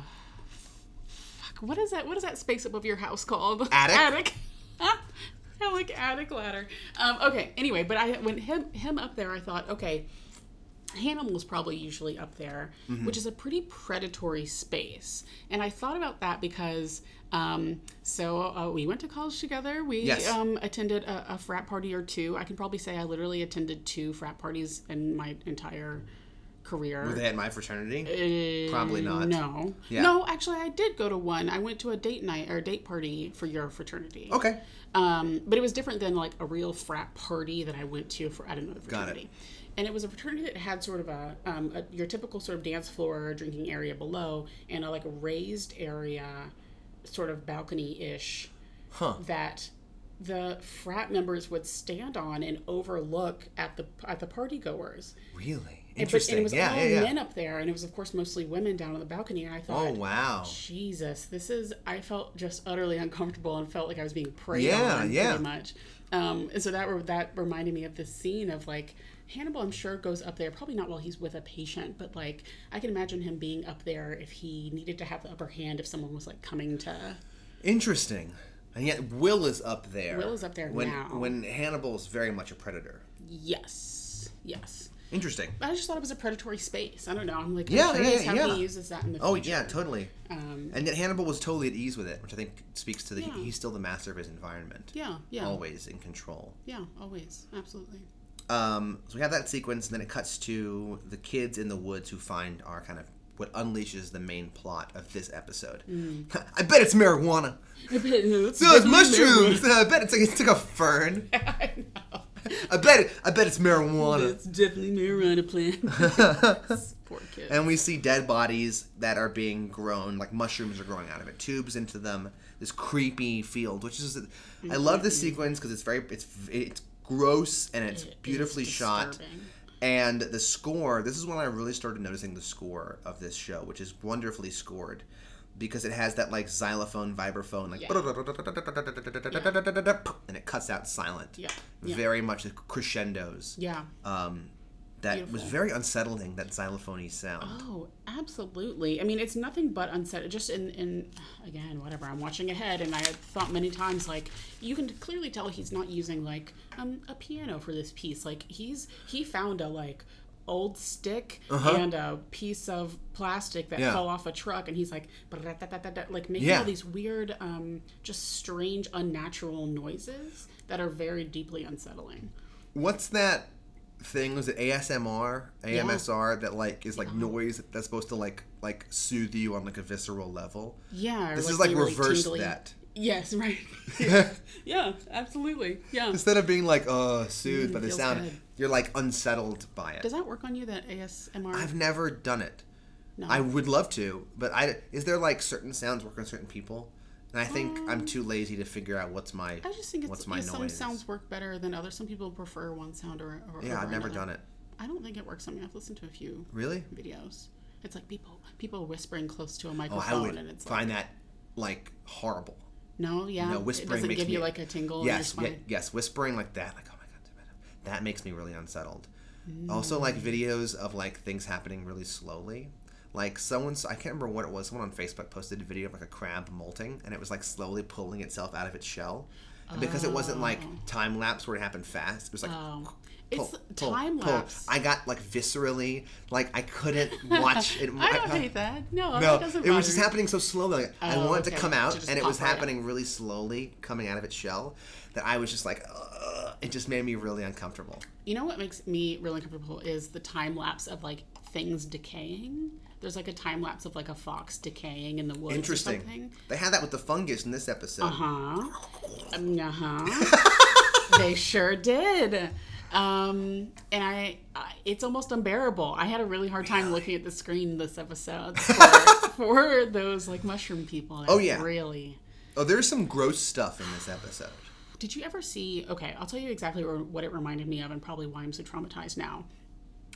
fuck. What is that? What is that space above your house called? Attic? Attic. like attic ladder. Um, okay. Anyway, but I when him him up there, I thought, okay, Hannibal was probably usually up there, Mm-hmm. which is a pretty predatory space. And I thought about that because, um, so uh, we went to college together. We Yes. um, attended a, a frat party or two. I can probably say I literally attended two frat parties in my entire career. Were they at my fraternity? Probably not. Uh, No. Yeah. No, actually, I did go to one. I went to a date night or a date party for your fraternity. Okay. Um, but it was different than like a real frat party that I went to for at another fraternity. Got it. And it was a fraternity that had sort of a, um, a your typical sort of dance floor, drinking area below, and a, like a raised area, sort of balcony ish, Huh. that the frat members would stand on and overlook at the at the party goers. Really? And- But, Interesting. and it was yeah, all yeah, yeah. men up there, and it was of course mostly women down on the balcony. And I thought, Oh wow. Jesus, this is. I felt just utterly uncomfortable and felt like I was being preyed Yeah, on yeah. pretty much. Um, and so that re- that reminded me of this scene of like Hannibal. I'm sure goes up there, probably not while he's with a patient, but like I can imagine him being up there if he needed to have the upper hand if someone was like coming to. Interesting. And yet Will is up there. Will is up there when, now. When Hannibal is very much a predator. Yes, yes. Interesting. I just thought it was a predatory space. I don't know. I'm like, Yeah, curious yeah, how yeah. he uses that in the Oh future. yeah, totally. Um, And yet Hannibal was totally at ease with it, which I think speaks to the Yeah. he's still the master of his environment. yeah, yeah, Always in control. yeah, always, absolutely. Um, so we have that sequence, and then it cuts to the kids in the woods who find our kind of what unleashes the main plot of this episode. Hmm. I bet it's marijuana. it's No, it's mushrooms. I bet it's like it's like a fern. I know. I bet it. I bet it's marijuana. It's definitely marijuana plant. Poor kid. And we see dead bodies that are being grown, like mushrooms are growing out of it, tubes into them. This creepy field, which is, I love this mm-hmm. sequence because it's very, it's it's gross and it's It beautifully shot. disturbing. And the score, this is when I really started noticing the score of this show, which is wonderfully scored because it has that like xylophone, vibraphone, like, and it cuts out silent. Yeah. Yeah. Very much crescendos. Yeah. Um, that was very unsettling. That xylophony sound. Oh, absolutely. I mean, it's nothing but unsettling Just in, in again, whatever. I'm watching ahead, and I thought many times, like you can clearly tell he's not using like um, a piano for this piece. Like he's he found a like old stick and a piece of plastic that Uh-huh. Yeah. fell off a truck, and he's like like making Yeah. all these weird, um, just strange, unnatural noises that are very deeply unsettling. What's that thing? Was it ASMR, AMSR? That like is like noise that's supposed to like like soothe you on like a visceral level. Yeah, This is like be really reverse that. Yes, right. yeah, absolutely. Yeah. Instead of being like uh soothed by the sound, good. you're like unsettled by it. Does that work on you? That ASMR? I've never done it. no. I would love to, but I is there like certain sounds work on certain people? And I think I'm too lazy to figure out what's my Um, I just think it's what's my yeah, some noise. sounds work better than others. Some people prefer one sound or, or yeah, I've never another. done it. I don't think it works on me. I've listened to a few Really? videos. It's like people people whispering close to a Oh, microphone, I would and it's find like that like horrible. no, yeah, No, it whispering doesn't makes give me you like a tingle. Yes, in your spine. yes, whispering like that, like oh my god, that makes me really unsettled. Also, like videos of like things happening really slowly. Like someone's, I can't remember what it was. Someone on Facebook posted a video of like a crab molting, and it was like slowly pulling itself out of its shell. And because it wasn't like oh. time lapse where it happened fast, it was like Oh, it's pull, pull, time pull. lapse. I got like viscerally, like I couldn't watch it. I don't hate that. No, No, that it was just me. happening so slowly. Like, I Oh, wanted to come out, and it was right happening really slowly, coming out of its shell. That I was just like, Ugh. it just made me really uncomfortable. You know what makes me really uncomfortable is the time lapse of like things decaying. There's like a time lapse of like a fox decaying in the woods Interesting. or something. They had that with the fungus in this episode. Uh huh. Uh huh. they sure did. Um, and I, I, it's almost unbearable. I had a really hard time looking at the screen this episode for, for those like mushroom people. Oh, yeah. really. Oh, there's some gross stuff in this episode. Did you ever see? Okay, I'll tell you exactly what it reminded me of, and probably why I'm so traumatized now.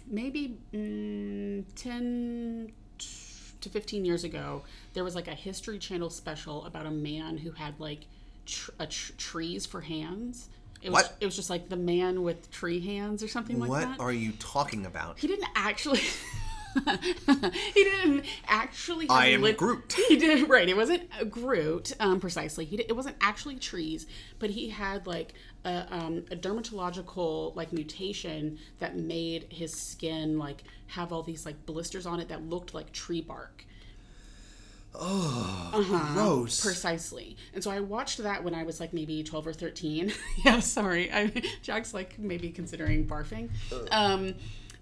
Maybe mm, ten to fifteen years ago, there was like a History Channel special about a man who had like tr- tr- trees for hands. It was, What? It was just like the man with tree hands or something like what that. What are you talking about? he didn't actually. he didn't actually. I am lit- Groot. He did right. It wasn't a Groot, um, precisely. He did, it wasn't actually trees, but he had like a, um, a dermatological like mutation that made his skin like have all these like blisters on it that looked like tree bark. Oh, gross. Precisely. And so I watched that when I was like maybe 12 or 13. yeah, sorry. I, Jack's like maybe considering barfing. Um,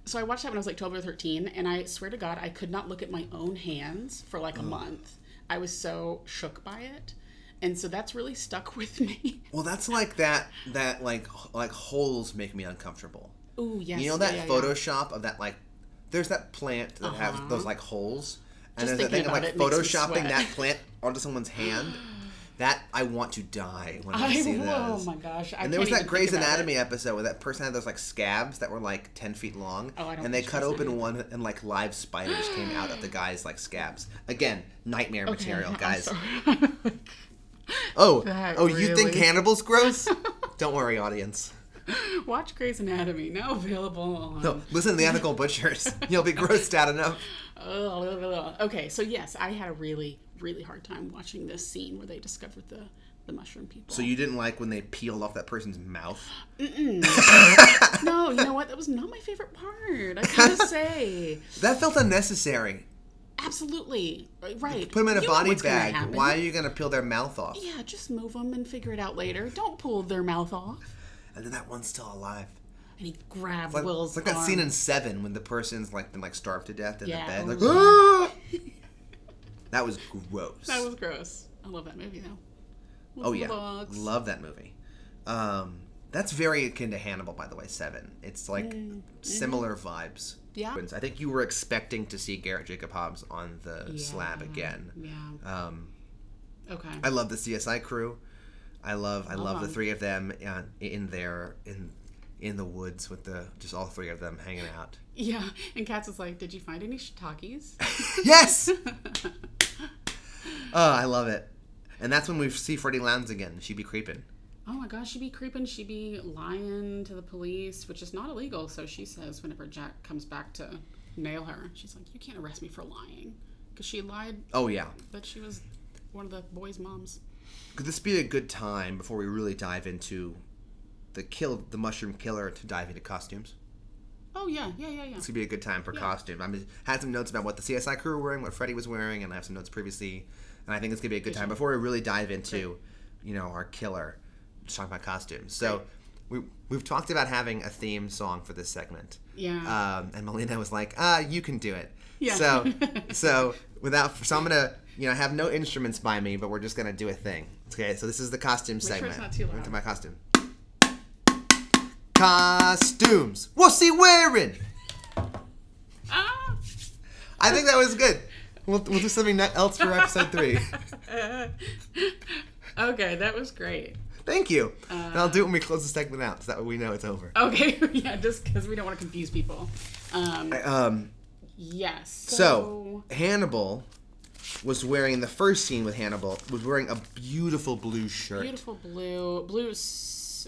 so I watched that when I was like 12 or 13. And I swear to God, I could not look at my own hands for like a month. I was so shook by it. And so that's really stuck with me. well, that's like that. That like like holes make me uncomfortable. Ooh, yes. You know that yeah, yeah, yeah. Photoshop of that like. There's that plant that has uh-huh. those like holes, and Just there's that thing of like about it makes me photoshopping that plant onto someone's hand. That I want to die when I, I, see that. oh my gosh. I And there was that Grey's Anatomy it. episode where that person had those like scabs that were like ten feet long, Oh, I don't and they cut open one, and like live spiders came out of the guy's like scabs. Again, nightmare material, I'm guys. Oh, That oh, you think really- Hannibal's gross? Don't worry, audience. Watch Grey's Anatomy. Now available on. No, listen to the ethical butchers. You'll be grossed out enough. Okay, so yes, I had a really, really hard time watching this scene where they discovered the, the mushroom people. So you didn't like when they peeled off that person's mouth? no, you know what? That was not my favorite part. I gotta say, That felt unnecessary. Absolutely right. Put them in a You body bag. Why are you gonna peel their mouth off? Yeah, just move them and figure it out later. Don't pull their mouth off. And then that one's still alive. And he grabbed Like, Will's it's like that scene in Seven when the person's like been like starved to death in Yeah. the bed. Like, "Ah!" that was gross. That was gross. I love that movie though. oh yeah, dogs. love that movie. Um, that's very akin to Hannibal, by the way. Seven. It's like similar vibes. Yeah. I think you were expecting to see Garrett Jacob Hobbs on the slab again. Yeah. Um, Okay. I love the CSI crew. I love I love the three of them uh, in there in in the woods with the just all three of them hanging out. yeah. And Katz was like, "Did you find any shiitakes?" yes. oh, I love it. And that's when we see Freddie Lounds again. She'd be creeping. Oh my gosh, she'd be creeping. She'd be lying to the police, which is not illegal. So she says whenever Jack comes back to nail her, she's like, "You can't arrest me for lying," because she lied Oh yeah. that she was one of the boys' moms. Could this be a good time before we really dive into the kill the mushroom killer to dive into costumes? Oh yeah, yeah, yeah, yeah. This could be a good time for costume. I mean, had some notes about what the CSI crew were wearing, what Freddie was wearing, and I have some notes previously. And I think it's gonna be a good time before we really dive into, you know, our killer. Just talking about costumes. So we we've talked about having a theme song for this segment. Yeah. Um, and Malina was like, "Ah, you can do it." Yeah. So so without so I'm gonna you know have no instruments by me, but we're just gonna do a thing. Okay. So this is the costume sure segment. it's not too loud. Into my costume. Costumes. What's he wearing? ah! I think that was good. We'll, we'll do something else for episode three. Okay, that was great. Thank you. and I'll Uh, do it when we close the segment out, so that way we know it's over. Okay, yeah, just because we don't want to confuse people. Um, Um, yes. so Hannibal was wearing in the first scene with Hannibal was wearing a beautiful blue shirt, beautiful blue, blue.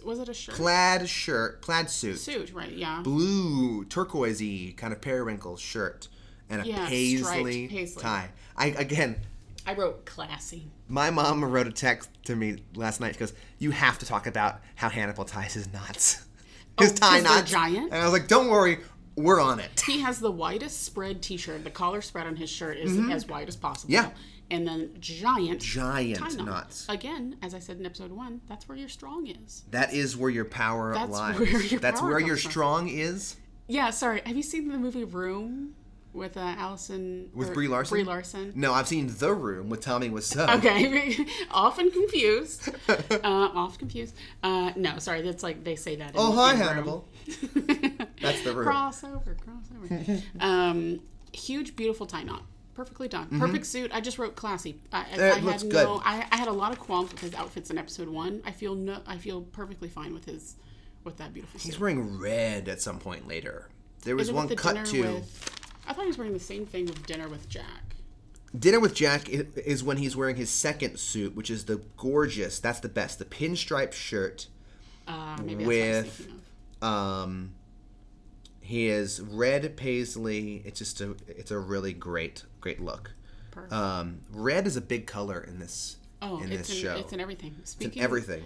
Was it a shirt? plaid shirt, plaid suit, Suit, right? Yeah. blue turquoisey kind of periwinkle shirt, and a Yeah, paisley, paisley. tie. I again, I wrote classy. my mom wrote a text to me last night. She goes, "You have to talk about how Hannibal ties his knots, his Oh, tie knots." giant? And I was like, "Don't worry, we're on it." He has the widest spread T-shirt. The collar spread on his shirt is as wide as possible. Mm-hmm. Yeah. And then giant, Giant tie knot. knots. Again, as I said in episode one, that's where your strong is. That is where your power That's lies. where your That's power where your comes from. strong is. Yeah. Sorry. Have you seen the movie Room with uh, Allison With Brie Larson? Brie Larson. No, I've seen The Room with Tommy Wiseau. Okay, often confused. Uh, oft confused. Uh, no, sorry, that's like they say that. In, Oh, hi, in Hannibal. That's the room. crossover, crossover. um, huge, beautiful tie knot. Perfectly done. Perfect suit. I just wrote classy. I, I, Mm-hmm. I looks had good. no. I, I had a lot of qualms with his outfits in episode one. I feel no. I feel perfectly fine with his, with that beautiful suit. He's wearing red at some point later. There was one cut to With, I thought he was wearing the same thing with dinner with Jack. Dinner with Jack is when he's wearing his second suit, which is the gorgeous. That's the best. The pinstripe shirt. Uh, maybe that's what I was With-. Um, he is red paisley. It's just a. It's a really great, great look. Um, red is a big color in this. oh, in it's this in, show. it's in everything. It's Speaking, in everything.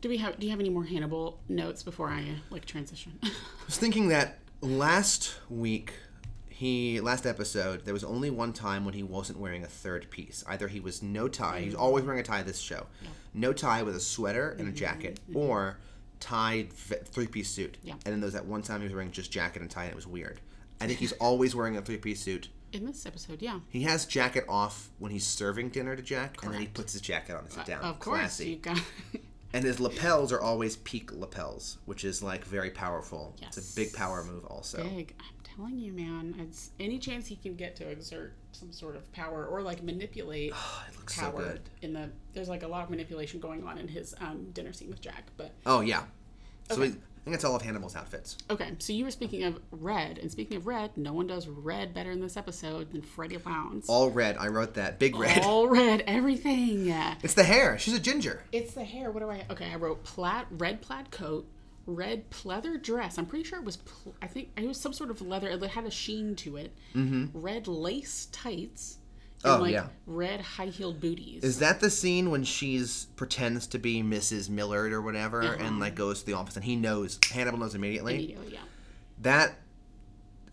do we have? Do you have any more Hannibal notes before I like transition? I was thinking that last week, he last episode, there was only one time when he wasn't wearing a third piece. Either he was no tie, he's mm-hmm. always wearing a tie this show, no tie with a sweater and a mm-hmm. jacket, mm-hmm. or tied three piece suit. Yeah. And then there was that one time he was wearing just jacket and tie, and it was weird. I think he's always wearing a three piece suit. in this episode, yeah. He has jacket off when he's serving dinner to Jack, and then he puts his jacket on and sit uh, down. Of course, Classy. you got. And his lapels are always peak lapels, which is like very powerful. It's a big power move, also. big. I'm telling you, man. It's any chance he can get to exert some sort of power or like manipulate Oh, it looks power so good. in the. There's like a lot of manipulation going on in his um, dinner scene with Jack. But Oh yeah. So Okay. he, I think that's all of Hannibal's outfits. okay, so you were speaking of red, and speaking of red, no one does red better in this episode than Freddie Lounds. All red. I wrote that. Big red. All red, everything. Yeah. It's the hair. She's a ginger. It's the hair. What do I? Okay, I wrote plaid, red plaid coat, red pleather dress. I'm pretty sure it was. Pl- I think it was some sort of leather. It had a sheen to it. Mm-hmm. Red lace tights. And Oh, like yeah. Red high heeled booties. Is that the scene when she's pretends to be Mrs. Millard or whatever, Uh-huh. and like goes to the office, and he knows Hannibal knows immediately. Immediately, yeah. That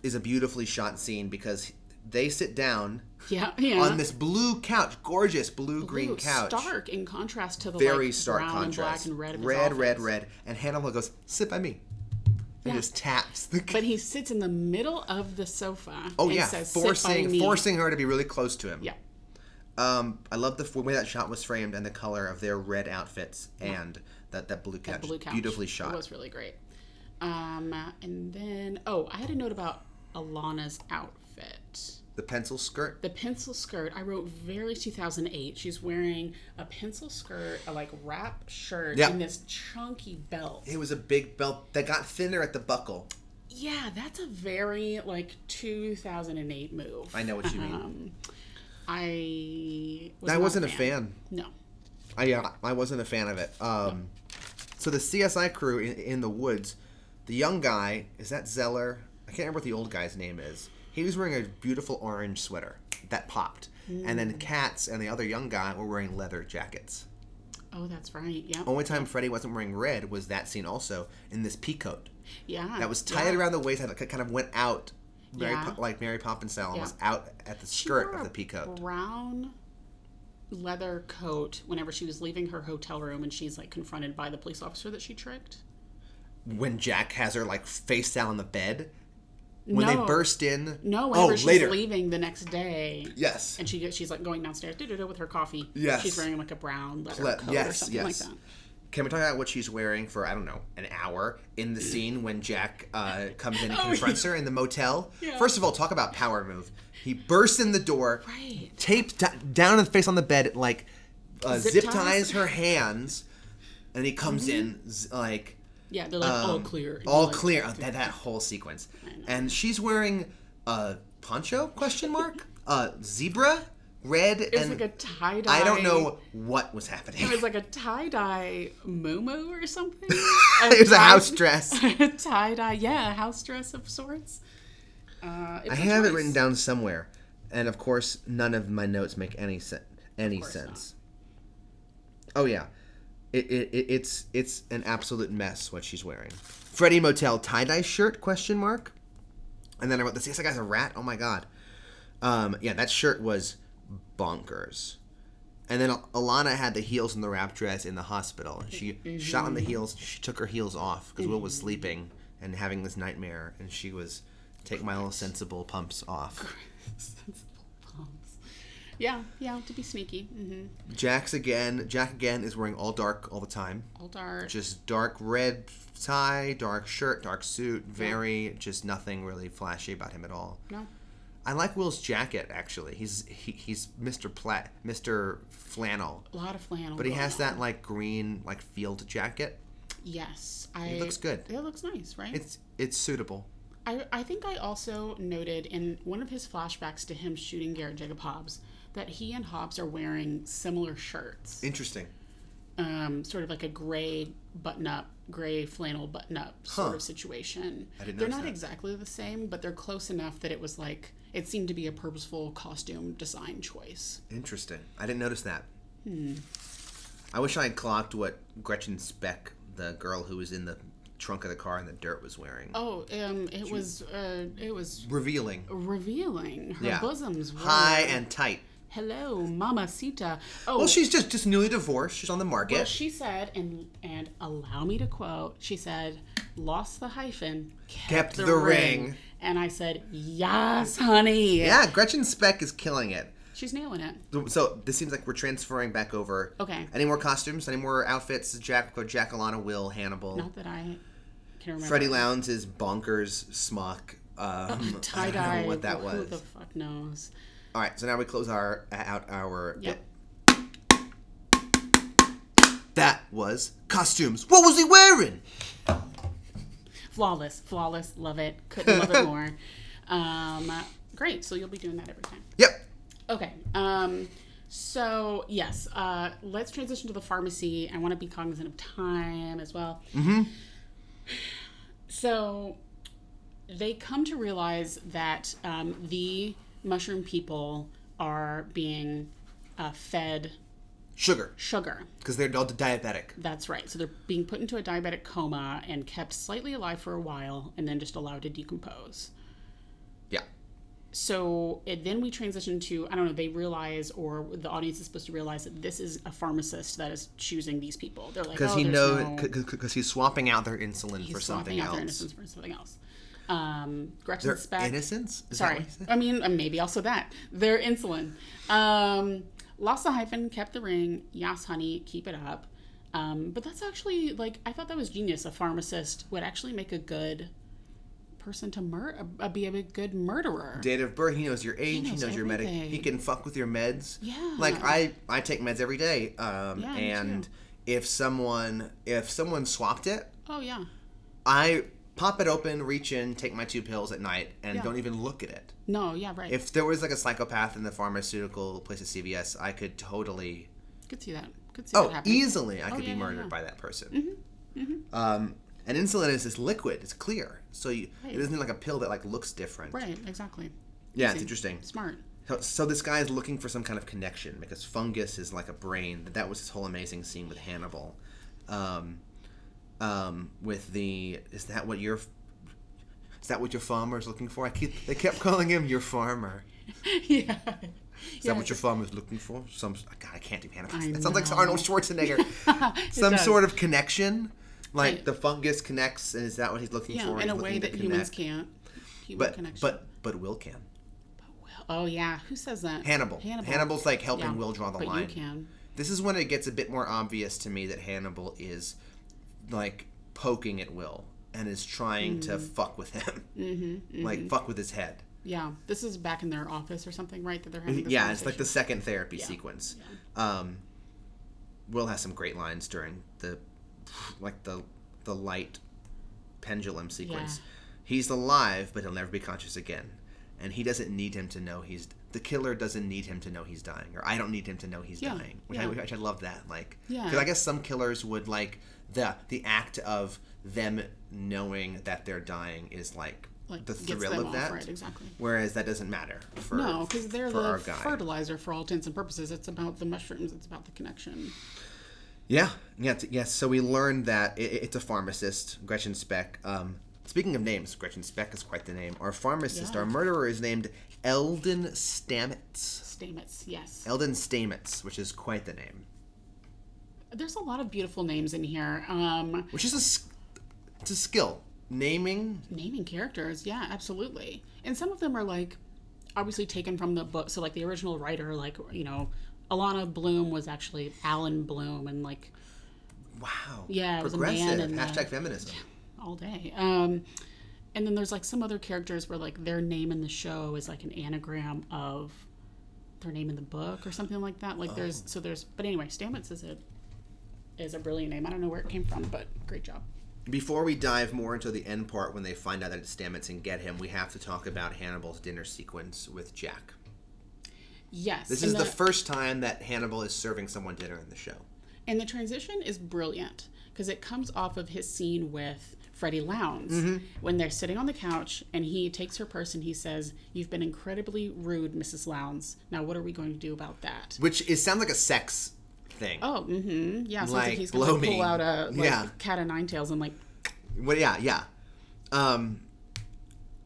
is a beautifully shot scene because they sit down Yeah, yeah. on this blue couch, gorgeous blue green couch. Stark in contrast to the very like, stark contrast. and black and red. Red, red, red, and Hannibal goes, "Sit by me," and Yeah. just taps the. But he sits in the middle of the sofa. oh and yeah, says, "Sit by forcing me." forcing her to be really close to him. Yeah. Um, I love the way that shot was framed and the color of their red outfits and that that blue couch. blue couch. Beautifully shot. It was really great. Um, and then oh, I had a note about Alana's outfit. The pencil skirt. The pencil skirt, I wrote very 2008. She's wearing a pencil skirt, a like wrap shirt, Yeah. and this chunky belt. It was a big belt that got thinner at the buckle. Yeah, that's a very like 2008 move. I know what you mean. Um, I was I wasn't a fan. No. I, yeah, I wasn't a fan of it. Um, so the CSI crew in, in the woods, the young guy is that Zeller. I can't remember what the old guy's name is. He was wearing a beautiful orange sweater that popped, and then mm. Katz and the other young guy were wearing leather jackets. Oh, that's right. Yeah. Only time Freddie wasn't wearing red was that scene also in this pea coat Yeah. that was tied yeah. around the waist, and it kind of went out, Mary Yeah. Po- like Mary Poppins style, Yeah. was out at the skirt of the pea coat. Brown leather coat whenever she was leaving her hotel room and she's like confronted by the police officer that she tricked. When Jack has her like face down on the bed, when they burst in. No, whenever oh, she's later. leaving the next day. Yes. And she she's like going downstairs with her coffee. Yes. She's wearing like a brown leather Le- coat or yes, something yes. like that. Can we talk about what she's wearing for I don't know an hour in the scene when Jack uh, comes in and Oh, confronts her in the motel? Yeah. First of all, talk about power move. He bursts in the door, Right. taped d- down on the face on the bed, like uh, zip, Zip ties? ties? her hands, and he comes in like Yeah, they're like all um, clear. All like, clear. Oh, that that whole sequence, and she's wearing a poncho? Question mark? Uh, zebra, red, It was and like a tie dye. I don't know what was happening. It was like a tie dye moo or something. it was a house dress. a tie dye, yeah, a house dress of sorts. Uh, I have it written down somewhere, and of course, none of my notes make any sense. Any sense? Oh yeah, it, it, it it's it's an absolute mess what she's wearing. Freddie Motel tie dye shirt question mark, and then I wrote this. Yes, guy's a rat. Oh my god. Um, yeah, that shirt was bonkers. And then Alana had the heels in the wrap dress in the hospital. She shot on the heels. She took her heels off because Will was sleeping and having this nightmare, and she was take my little sensible pumps off. Yeah, yeah, to be sneaky. hmm Jack's again. Jack again is wearing all dark all the time. All dark. Just dark red tie, dark shirt, dark suit. Very just nothing really flashy about him at all. no. I like Will's jacket actually. He's he, he's Mr. Plat, Mr. Flannel, A lot of flannel. but he has that like green like field jacket. Yes, I. It looks good. It looks nice, right? It's it's suitable. I, I think I also noted in one of his flashbacks to him shooting Garrett Jacob Hobbs that he and Hobbs are wearing similar shirts. Interesting. Um, sort of like a gray button up, gray flannel button up sort Huh. of situation. I didn't They're not that. exactly the same, but they're close enough that it was like, it seemed to be a purposeful costume design choice. Interesting. I didn't notice that. Hmm. I wish I had clocked what Gretchen Speck, the girl who was in the trunk of the car in the dirt, was wearing. Oh, um, it was, uh, it was Revealing. revealing. Her Yeah. bosoms were High and tight. Hello, mamacita. Oh, Well, she's just just newly divorced. She's on the market. Well, she said, and and allow me to quote. She said, "Lost the hyphen, kept, Kept the, the ring. ring. And I said, "Yes, honey." yeah, Gretchen Speck is killing it. she's nailing it. So- this seems like we're transferring back over. Okay. Any more costumes? Any more outfits? Jack, Jack, Alana, Will, Hannibal. Not that I can remember. Freddie Lounds is bonkers smock. Um, tie I don't dye. know what that was. Who the fuck knows? All right, so now we close our out our. Yep. That was costumes. What was he wearing? Flawless, flawless. Love it. Couldn't love it more. Um, great. So you'll be doing that every time. Yep. Okay. Um, so yes, uh, let's transition to the pharmacy. I want to be cognizant of time as well. Mm-hmm. So they come to realize that um, the mushroom people are being uh, fed Sugar, sugar. because they're all diabetic. That's right. So they're being put into a diabetic coma and kept slightly alive for a while, and then just allowed to decompose. Yeah. so it, then we transition to I don't know. They realize, or the audience is supposed to realize that this is a pharmacist that is choosing these people. They're like, Because oh, he knows, no, because he's swapping out their insulin he's for swapping something out their else. innocence for something else. Um, Gretchen Their Speck. innocence? Is Sorry, he? I mean uh, maybe also that their insulin. Um, lost the hyphen, kept the ring. Yes, honey, keep it up. Um, but that's actually like I thought that was genius. A pharmacist would actually make a good person to murder, uh, be a good murderer. Date of birth. He knows your age. He knows, knows your medic. He can fuck with your meds. Yeah. Like I, I take meds every day. Um, Yeah, and if someone, if someone swapped it, Oh yeah, I pop it open, reach in, take my two pills at night, and Yeah. don't even look at it. no, yeah, right. If there was like a psychopath in the pharmaceutical place at CVS, I could totally could see that. Could see that Oh, happening. easily I could yeah, be murdered yeah. Mm-hmm. by that person. Um, and insulin is this liquid. It's clear. So you, Right. it isn't like a pill that like looks different. Right, exactly. Yeah, it's interesting. Smart. So, so this guy is looking for some kind of connection because fungus is like a brain. That was his whole amazing scene with Hannibal. Um, um, with the is that what your is that what your farmer is looking for? I keep they kept calling him your farmer. yeah. Is that what your farmer is looking for? Some God, I can't do Hannibal. I That sounds like. Arnold Schwarzenegger. some does. sort of connection, like Right. the fungus connects, and is that what he's looking Yeah, for? in a way that humans can't. Human But connection. but but Will can. oh yeah, who says that? Hannibal. Hannibal. Hannibal's like helping Yeah, Will draw the but line. you can. This is when it gets a bit more obvious to me that Hannibal is like poking at Will and is trying to fuck with him, mm-hmm, like fuck with his head. Yeah, this is back in their office or something, right? That they're having. Yeah, it's like the second therapy sequence. Um, Will has some great lines during the like the the light pendulum sequence. Yeah. He's alive, but he'll never be conscious again, and he doesn't need him to know he's the killer. Doesn't need him to know he's dying, or I don't need him to know he's Yeah, dying. Which I which I love that. Like, Yeah. because I guess some killers would like the the act of them knowing that they're dying is like, Like, the thrill of that. right, exactly. Whereas that doesn't matter for No, because they're for the fertilizer for all intents and purposes. It's about the mushrooms. It's about the connection. Yeah, yeah, t- yes. So we learned that i it's a pharmacist, Gretchen Speck. Um, speaking of names, Gretchen Speck is quite the name. Our pharmacist, Yeah. our murderer, is named Eldon Stamets. Stamets, yes. Eldon Stamets, which is quite the name. There's a lot of beautiful names in here. Um, Which is a it's a skill. Naming. naming characters, yeah, absolutely. And some of them are like obviously taken from the book. So like the original writer, like you know, Alana Bloom was actually Alan Bloom, and like Wow. Yeah, it was a man Progressive. the- Hashtag feminism. all day. Um, and then there's like some other characters where like their name in the show is like an anagram of their name in the book or something like that. Like there's so there's but anyway, Stamets is a is a brilliant name. I don't know where it came from, but great job. Before we dive more into the end part when they find out that it's Stamets and get him, we have to talk about Hannibal's dinner sequence with Jack. Yes, This is the first time that Hannibal is serving someone dinner in the show. And the transition is brilliant because it comes off of his scene with Freddie Lounds Mm-hmm. when they're sitting on the couch and he takes her purse and he says, You've been incredibly rude, Mrs. Lounds. Now, what are we going to do about that? Which is sounds like a sex thing. Oh, mm-hmm. Yeah, sounds like, Like, he's going to me. pull out a like, Yeah. cat of nine tails and like, Well, yeah, yeah. Um,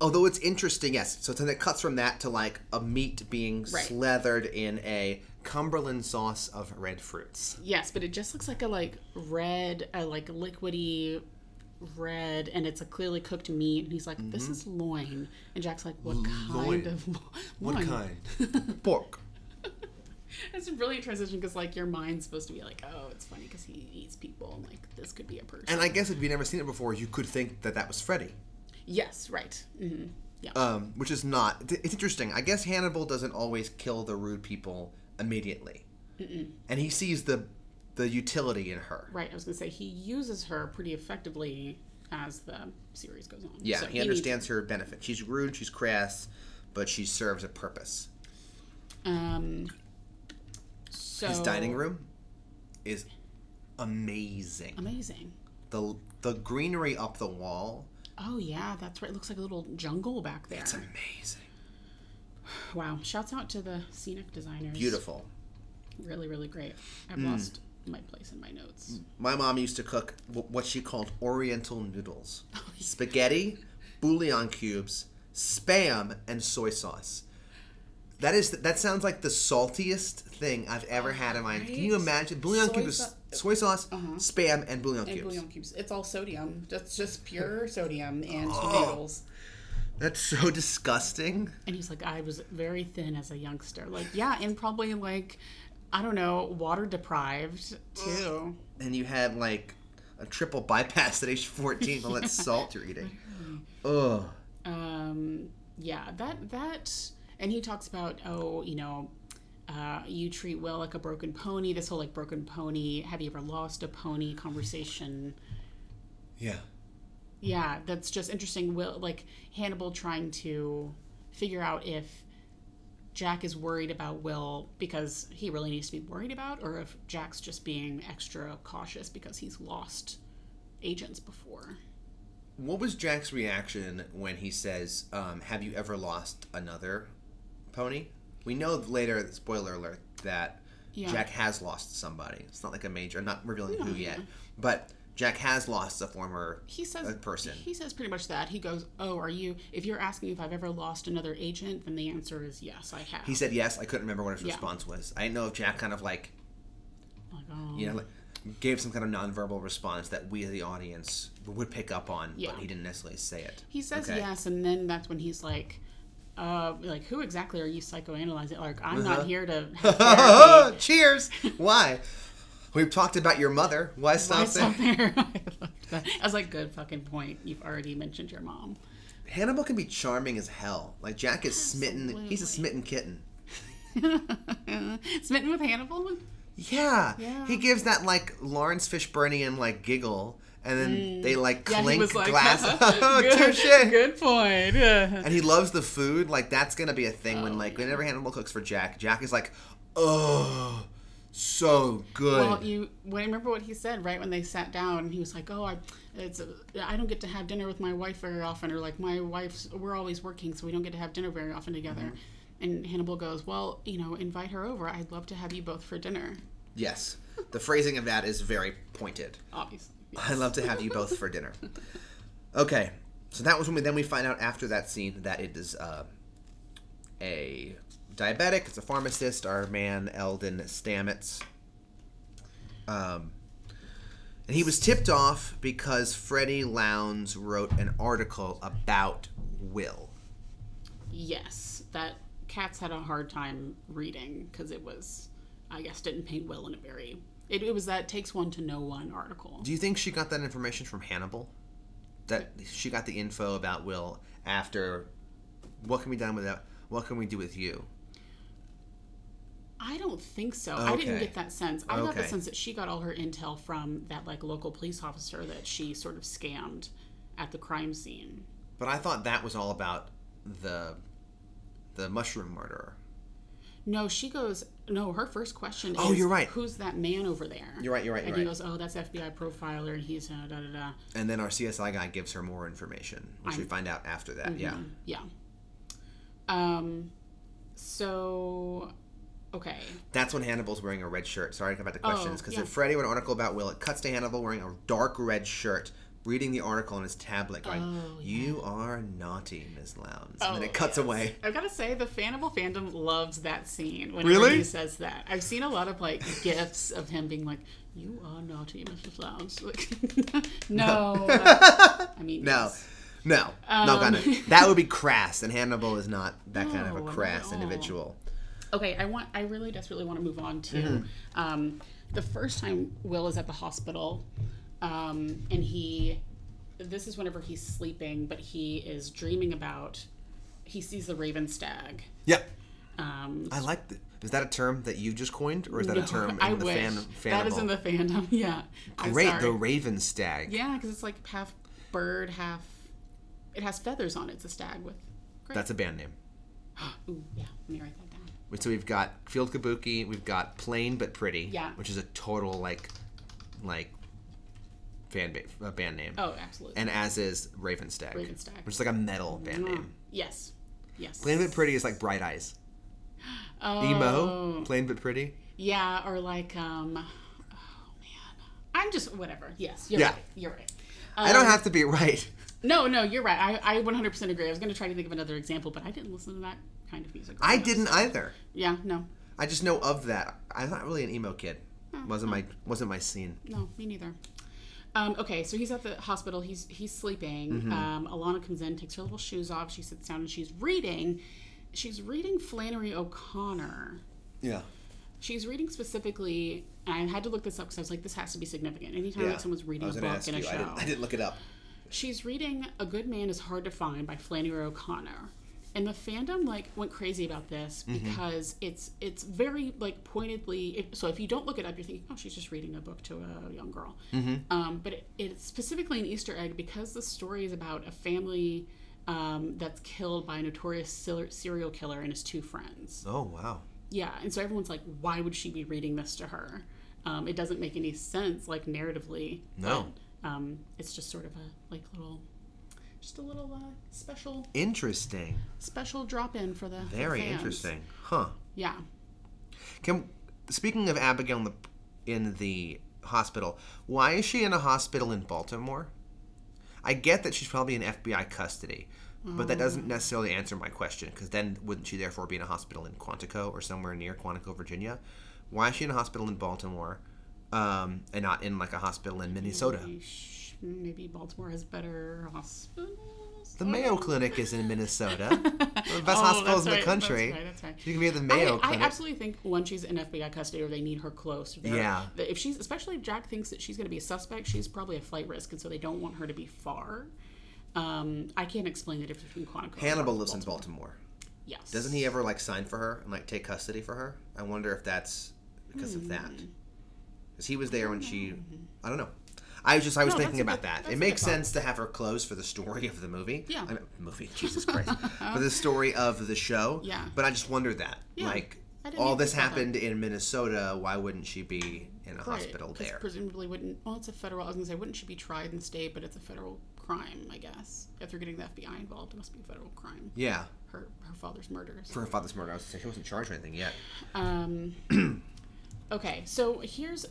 although it's interesting, yes. So then it cuts from that to like a meat being Right. slathered in a Cumberland sauce of red fruits. yes, but it just looks like a like red, a like liquidy red, and it's a clearly cooked meat. And he's like, This is loin. And Jack's like, What Mm-hmm. Loin. kind of lo- loin? Pork. It's a brilliant transition because like your mind's supposed to be like, oh, it's funny because he eats people, and like this could be a person. And I guess if you've never seen it before, you could think that that was Freddie. yes, right. hmm Yeah. Um, which is not. It's interesting. I guess Hannibal doesn't always kill the rude people immediately, and he sees the the utility in her. right. I was gonna say he uses her pretty effectively as the series goes on. Yeah, So he understands her benefit. She's rude, she's crass, but she serves a purpose. um. So His dining room is amazing. Amazing. The the greenery up the wall, Oh yeah, that's right. It looks like a little jungle back there. it's amazing. wow. Shouts out to the scenic designers. Beautiful. Really, really great. I've Hmm. lost my place in my notes. My mom used to cook what she called oriental noodles. Oh, Spaghetti, bouillon cubes, spam, and soy sauce. That is that sounds like the saltiest thing I've ever had in my. Can you imagine bouillon Soy cubes, sau- uh-huh. soy sauce, spam, and bouillon And cubes? bouillon cubes. It's all sodium. That's just pure sodium and Oh. noodles. That's so disgusting. And he's like, I was very thin as a youngster. Like, yeah, and probably like, I don't know, water deprived too. And you had like a triple bypass at age 14 from all that salt you're eating. Ugh. Um, yeah, that that, and he talks about, oh, you know, uh, you treat Will like a broken pony. This whole like broken pony. Have you ever lost a pony conversation? Yeah. Yeah, that's just interesting. Will like Hannibal trying to figure out if Jack is worried about Will because he really needs to be worried about, or if Jack's just being extra cautious because he's lost agents before. What was Jack's reaction when he says, um, "Have you ever lost another pony?" We know later, spoiler alert, that Yeah. Jack has lost somebody. It's not like a major. I'm not revealing No, who yeah. yet, but Jack has lost a former He says person. He says pretty much that. He goes, "Oh, are you? If you're asking if I've ever lost another agent, then the answer is yes, I have." He said yes. I couldn't remember what his Yeah. response was. I didn't know if Jack kind of like like, oh. you know oh. like, gave some kind of nonverbal response that we, the audience, would pick up on, Yeah. but he didn't necessarily say it. He says Okay. yes, and then that's when he's like, uh, like who exactly are you psychoanalyzing? Like, I'm Uh-huh. not here to. Cheers. Why? We've talked about your mother. Why stop Why there? stop there? I loved that. I was like, good fucking point. You've already mentioned your mom. Hannibal can be charming as hell. Like Jack is smitten. He's a smitten kitten. Smitten with Hannibal? Yeah. Yeah. He gives that like Laurence Fishburnian like giggle, and then they like Mm. Yeah, he clink like, glass. good, Touche. good point. Yeah. And he loves the food. Like that's gonna be a thing when like whenever Hannibal cooks for Jack, Jack is like, oh, so good. Well, you well, remember what he said right when they sat down. He was like, "Oh, I, it's I don't get to have dinner with my wife very often, or like my wife's we're always working, so we don't get to have dinner very often together." Mm-hmm. And Hannibal goes, "Well, you know, invite her over. I'd love to have you both for dinner." yes, the phrasing of that is very pointed. Obviously, I'd love to have you both for dinner. Okay, so that was when we then we find out after that scene that it is uh, a diabetic. It's a pharmacist. Our man Eldon Stamets. Um, and he was tipped off because Freddie Lounds wrote an article about Will. yes, that Katz had a hard time reading because it was, I guess, didn't paint Will in a very. It, it was that takes one to know one article. Do you think she got that information from Hannibal? That she got the info about Will after what can be done with that? What can we do with you? I don't think so. I didn't get that sense. I got the sense that she got all her intel from that like local police officer that she sort of scammed at the crime scene. But I thought that was all about the the mushroom murderer. No, she goes. No, her first question. Oh, is, you're right. Who's that man over there? You're right, you're right, And you're he right. goes, "Oh, that's FBI profiler, and he's uh, da da da." And then our CSI guy gives her more information, which we I'm- find out after that. Yeah. Yeah. Um. So, okay. That's when Hannibal's wearing a red shirt. Sorry to come back to questions because Oh, yeah. if Freddie wrote an article about Will, it cuts to Hannibal wearing a dark red shirt, reading the article on his tablet, going, Oh, "You are naughty, Miss Lounds," and then Oh, it cuts yes. away. I've got to say, the Fannibal fandom loves that scene whenever Really? he says that. I've seen a lot of like gifs of him being like, "You are naughty, Mrs. Lounds." Like, no, but- I mean, No, yes. no, no, Um, gonna. That would be crass, and Hannibal is not that kind of a crass individual. Okay, I want. I really desperately want to move on to Mm-hmm. um, the first time Will is at the hospital, um, and he. This is whenever he's sleeping, but he is dreaming about. He sees the Raven Stag. Yep. Um, I like. The, is that a term that you just coined, or is that no, a term in I the wish. fan? that is in the fandom. Yeah. Great, the Raven Stag. Yeah, because it's like half bird, half. It has feathers on it. It's a stag with. Great. That's a band name. Ooh, yeah. Let me write that down. So we've got Field Kabuki, we've got Plain but Pretty, Yeah. which is a total like, like, fan ba- uh, band name, Oh, absolutely. and as is Raven Stag, Raven Stag. which is like a metal band Mwah. name. Yes. Yes. Plain but Pretty is like Bright Eyes. oh, Emo, Plain but Pretty. Yeah, or like um. Oh man, I'm just whatever. Yes, you're Yeah. right. You're right. I don't Um, have to be right. No, no, you're right. I, I 100% agree. I was going to try to think of another example, but I didn't listen to that kind of music. I didn't so- either. Yeah, no, I just know of that. I'm not really an emo kid. wasn't my wasn't my scene. no, me neither. Um, okay, so he's at the hospital. He's he's sleeping. Mm-hmm. Um, Alana comes in, takes her little shoes off. She sits down and she's reading. She's reading Flannery O'Connor. Yeah. She's reading specifically, and I had to look this up because I was like, this has to be significant. Anytime Yeah. like someone's reading a book in a show, I didn't, I didn't look it up. She's reading A Good Man is Hard to Find by Flannery O'Connor. And the fandom like went crazy about this Mm-hmm. because it's it's very like pointedly. It, so if you don't look it up, you're thinking, oh, she's just reading a book to a young girl. Mm-hmm. Um, but it, it's specifically an Easter egg because the story is about a family um, that's killed by a notorious serial killer and his two friends. Oh wow. Yeah, and so everyone's like, why would she be reading this to her? Um, it doesn't make any sense, like narratively. No. But, um, it's just sort of a like little, just a little uh, special Interesting. special drop in for the for the Very interesting. Huh. Yeah. Can speaking of Abigail in the in the hospital, why is she in a hospital in Baltimore? I get that she's probably in FBI custody, but that Oh. doesn't necessarily answer my question because then wouldn't she therefore be in a hospital in Quantico or somewhere near Quantico, Virginia? Why is she in a hospital in Baltimore um, and not in like a hospital in Minnesota? Sh- maybe Baltimore has better hospitals. The Mayo Clinic is in Minnesota. the best Oh, hospitals in the right, country. That's right. That's right. She can be at the Mayo I, I absolutely think when she's in FBI custody or they need her close, Yeah. If she's, especially if Jack thinks that she's going to be a suspect, she's probably a flight risk, and so they don't want her to be far. Um, I can't explain the difference between Quantico. Hannibal lives in Baltimore. Yes. Doesn't he ever like sign for her and like take custody for her? I wonder if that's because of that. Hmm. Because he was there when she. I don't know. I was just I was No, thinking about good- that. It makes sense to have her close for the story of the movie. Yeah. I mean, movie. Jesus Christ. for the story of the show. Yeah. But I just wondered that. Yeah. Like all this happened in Minnesota. Why wouldn't she be in a Right, hospital there? Presumably wouldn't. Well, it's a federal. I was gonna say, wouldn't she be tried in state? But it's a federal crime, I guess. If they're getting the FBI involved, it must be a federal crime. yeah. Her her father's murders. For her father's murder, I was saying she wasn't charged with anything yet. Um, okay, so here's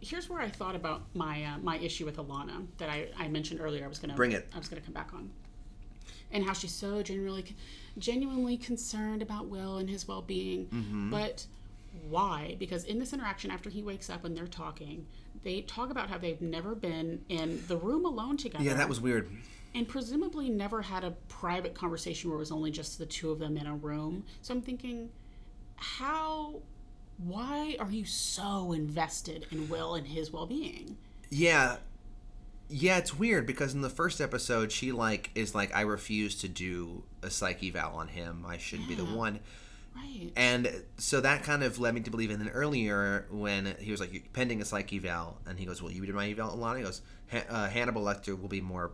here's where I thought about my uh, my issue with Alana that I, I mentioned earlier. I was gonna Bring it. I was gonna come back on, and how she's so genuinely genuinely concerned about Will and his well being, Mm-hmm. but why? Because in this interaction after he wakes up and they're talking, they talk about how they've never been in the room alone together. Yeah, that was weird. and presumably never had a private conversation where it was only just the two of them in a room. So I'm thinking, how, why are you so invested in Will and his well being? Yeah. Yeah, it's weird because in the first episode she like is like I refuse to do a psych eval on him. I shouldn't be the one. Right. And so that kind of led me to believe. And then earlier, when he was like pending a psych eval, and he goes, "Well, you did my eval, Alana." He goes, uh, "Hannibal Lecter will be more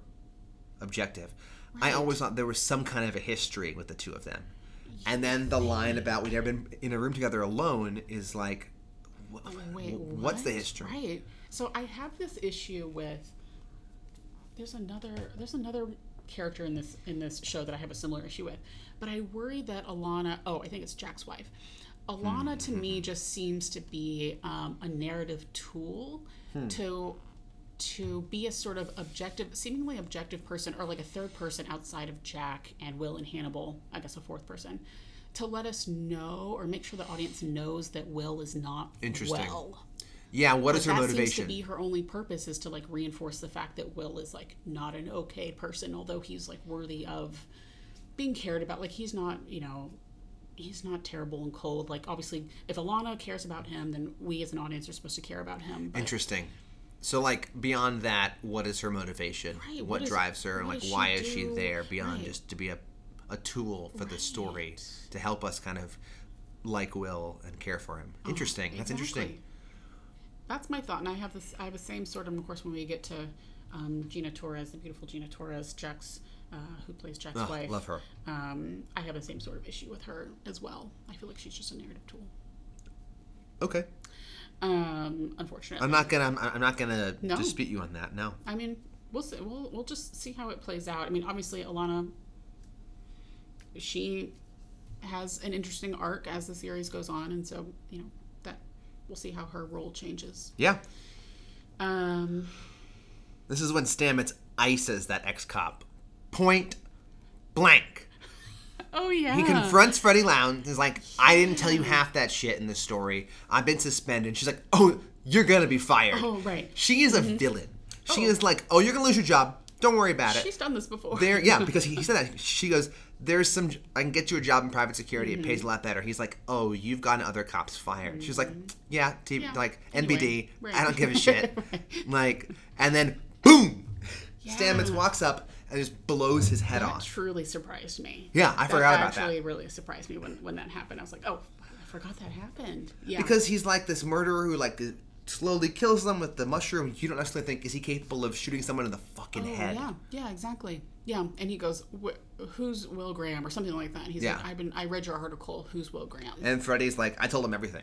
objective." I always thought there was some kind of a history with the two of them. And then the line about we've never been in a room together alone is like, wh- Wait, what's the history? Right. So I have this issue with. There's another. There's another character in this in this show that I have a similar issue with, but I worry that Alana. Oh, I think it's Jack's wife. Alana to me just seems to be um, a narrative tool to to be a sort of objective, seemingly objective person, or like a third person outside of Jack and Will and Hannibal. I guess a fourth person. To let us know or make sure the audience knows that Will is not Interesting. well Yeah, what is her that motivation? seems to be her only purpose is to like reinforce the fact that Will is like not an okay person, although he's like worthy of being cared about. Like he's not, you know, he's not terrible and cold. Like obviously, if Alana cares about him, then we as an audience are supposed to care about him. Interesting. So, like, beyond that, what is her motivation? Right, what what is- drives her? And, like, why is she there beyond Right. just to be a, a tool for the story to help us kind of like Will and care for him? Interesting. That's interesting. Oh, That's my thought, and I have this. I have the same sort of. Of course, when we get to um, Gina Torres, the beautiful Gina Torres, Jack's, uh, who plays Jack's Ugh, wife. love her. Um, I have the same sort of issue with her as well. I feel like she's just a narrative tool. Okay. Um, unfortunately, I'm not gonna. I'm, I'm not gonna No. dispute you on that. No. I mean, we'll see. We'll we'll just see how it plays out. I mean, obviously, Alana, she has an interesting arc as the series goes on, and so you know that we'll see how her role changes. Yeah. Um, This is when Stammets ices that ex cop. Point blank. Oh yeah, He confronts Freddie Lounds. He's like, I didn't tell you half that shit in the story. I've been suspended. She's like, Oh, you're gonna be fired. Oh, right. She is a villain. She Oh. is like, Oh, you're gonna lose your job. Don't worry about it. She's done this before. There, yeah, because he, he said that. She goes, "There's some. I can get you a job in private security. It Mm-hmm. pays a lot better." He's like, "Oh, you've gotten other cops fired." She's like, "Yeah, T- Yeah, like anyway, NBD. right. I don't give a shit." Right. Like, and then boom, Yeah. Stammets walks up and just blows his head that off. truly surprised me. Yeah, I forgot about actually that. really surprised me when, when that happened. I was like, oh, I forgot that happened. Yeah. Because he's like this murderer who like slowly kills them with the mushroom. You don't necessarily think is he capable of shooting someone in the fucking Oh, head. Yeah, yeah, exactly. Yeah, and he goes, "Who's Will Graham?" or something like that. And he's Yeah. like, "I've been, I read your article. Who's Will Graham?" And Freddie's like, I told him everything.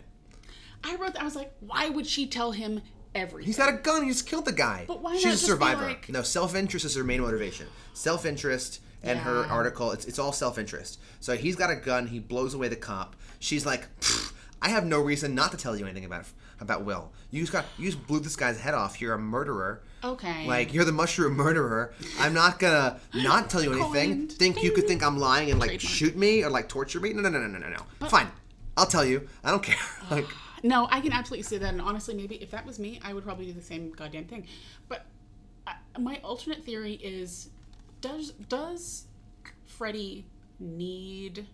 I wrote that. I was like, "Why would she tell him everything?" He's got a gun. He just killed the guy. But why She's not a survivor. like- No, self-interest is her main motivation. Self-interest and her article. It's it's all self-interest. So he's got a gun. He blows away the cop. She's like, I have no reason not to tell you anything about about Will. You just got you just blew this guy's head off. You're a murderer. okay. Like you're the mushroom murderer. I'm not gonna not tell you anything. Coined. Think you could think I'm lying and like Trademark. shoot me or like torture me? No, no, no, no, no, no, no. Fine. I'll tell you. I don't care. like No, I can absolutely see that. And honestly, maybe if that was me, I would probably do the same goddamn thing. But I, my alternate theory is does does Freddie need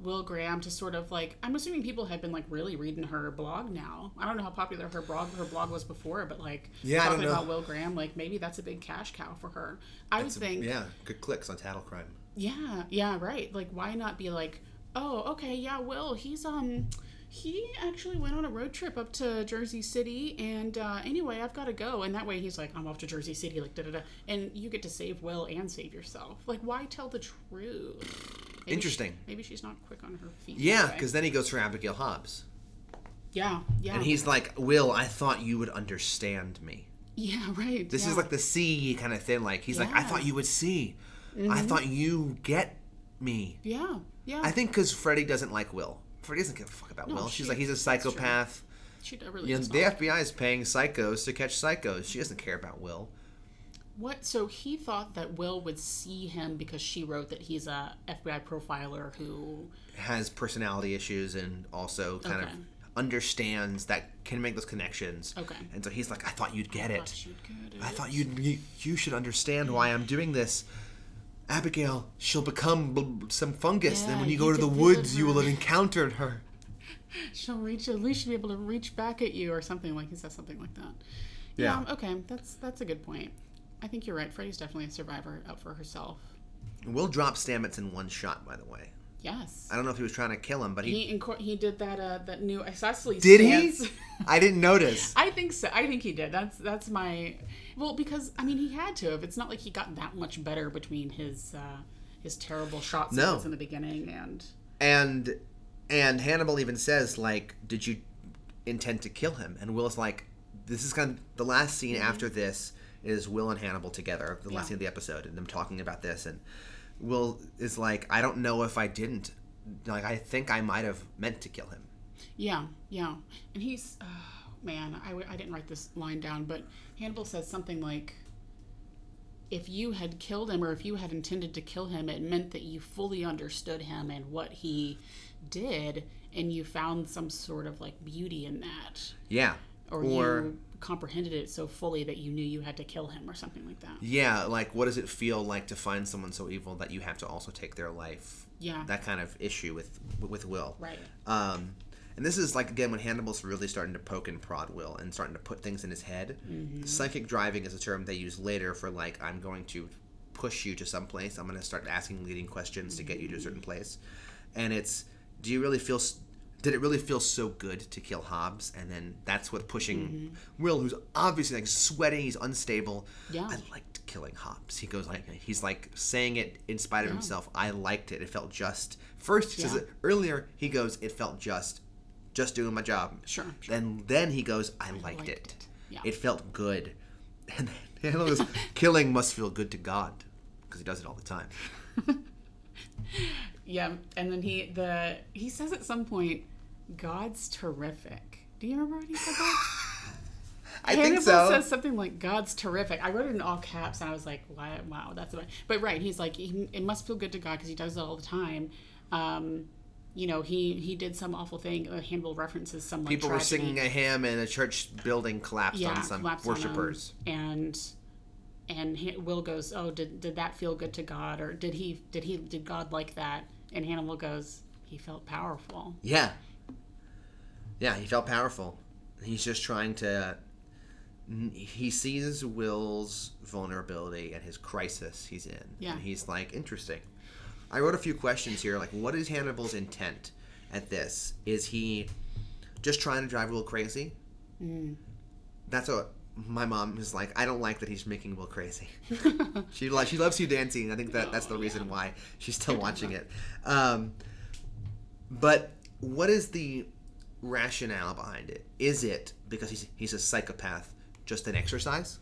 Will Graham to sort of like I'm assuming people have been like really reading her blog now. I don't know how popular her blog her blog was before, but like Yeah, I don't talking know. about Will Graham, like maybe that's a big cash cow for her. I would think yeah, good clicks on Tattle Crime. yeah, yeah, right. Like, why not be like, oh, okay, yeah, Will, he's um, he actually went on a road trip up to Jersey City, and uh, anyway, I've got to go. And that way, he's like, I'm off to Jersey City, like da da da, and you get to save Will and save yourself. Like, why tell the truth? Maybe she- Interesting. maybe she's not quick on her feet. Yeah, because then he goes for Abigail Hobbs. yeah, yeah, And he's like, Will, I thought you would understand me. yeah, right. This yeah. is like the see kind of thing. Like, he's like, I Mm-hmm. thought you would see. I thought you get me. yeah, yeah. I think because Freddie doesn't like Will. Freddie doesn't give a fuck about No, Will. She's like, he's a psychopath. she really You know, the not. FBI is paying psychos to catch psychos. She doesn't care about Will. What? So he thought that Will would see him because she wrote that he's a FBI profiler who Has personality issues and also kind Okay. of understands that can make those connections. Okay. And so he's like, I thought you'd get it. thought you'd get I thought you'd you, you should understand why I'm doing this. Abigail, she'll become b- some fungus. Yeah, then when you you go to the woods, you will have encountered her. she'll reach at least she'll be able to reach back at you or something like he says something like that. Yeah. okay, that's that's a good point. I think you're right. Freddie's definitely a survivor out for herself. We'll drop Stammets in one shot, by the way. Yes. I don't know if he was trying to kill him, but he, He inco- he did that uh that new isosceles did he. I didn't notice. I think so. I think he did. That's that's my well because I mean he had to have. It's not like he got that much better between his uh, his terrible shot No. in the beginning and And and Hannibal even says like, "Did you intend to kill him?" And Will's like, "This is kind of the last scene after this is Will and Hannibal together, the last Mm-hmm. Scene of the episode, and them talking about this." And Will is like, "I don't know if I didn't. Like, I think I might have meant to kill him." Yeah, yeah. And he's, oh, man, I, w- I didn't write this line down, but Hannibal says something like, if you had killed him or if you had intended to kill him, it meant that you fully understood him and what he did, and you found some sort of like beauty in that. Yeah. Or, you comprehended it so fully that you knew you had to kill him or something like that. Yeah, like what does it feel like to find someone so evil that you have to also take their life? Yeah. That kind of issue with with Will. Right. Um, and this is like again when Hannibal's really starting to poke and prod Will and starting to put things in his head. Mm-hmm. Psychic driving is a term they use later for like I'm going to push you to some place. I'm going to start asking leading questions to get you to a certain place. And it's do you really feel did it really feel so good to kill Hobbs? And then that's what pushing Will, who's obviously like sweating, he's unstable. Yeah. I liked killing Hobbs. He goes like he's like saying it in spite of himself. I liked it. It felt just. First he says it earlier. He goes, it felt just, just doing my job. Sure, sure. Then then he goes, I liked, liked it. it. Yeah. It felt good. And then goes, killing must feel good to God because he does it all the time. Yeah, and then he the he says at some point, "God's terrific." Do you remember what he said that? I Hannibal think so. says something like "God's terrific." I wrote it in all caps, and I was like, "Wow, wow that's about." But right, he's like, he, "It must feel good to God because He does it all the time." Um, you know, he he did some awful thing. Uh, Hannibal references some like People were tragedy. singing a hymn and a church building collapsed yeah, on some collapsed on him, worshippers. and and Will goes, "Oh, did did that feel good to God, or did he did he did God like that?" And Hannibal goes, "He felt powerful." Yeah. Yeah, he felt powerful. He's just trying to. He sees Will's vulnerability and his crisis he's in. Yeah. And he's like, interesting. I wrote a few questions here. Like, what is Hannibal's intent at this? Is he just trying to drive Will crazy? Mm. That's what my mom is like, I don't like that he's making Will crazy. she lo- she loves Hugh Dancy. I think that that's the reason yeah. why she's still watching it. Um, but what is the rationale behind it? Is it because he's he's a psychopath, just an exercise?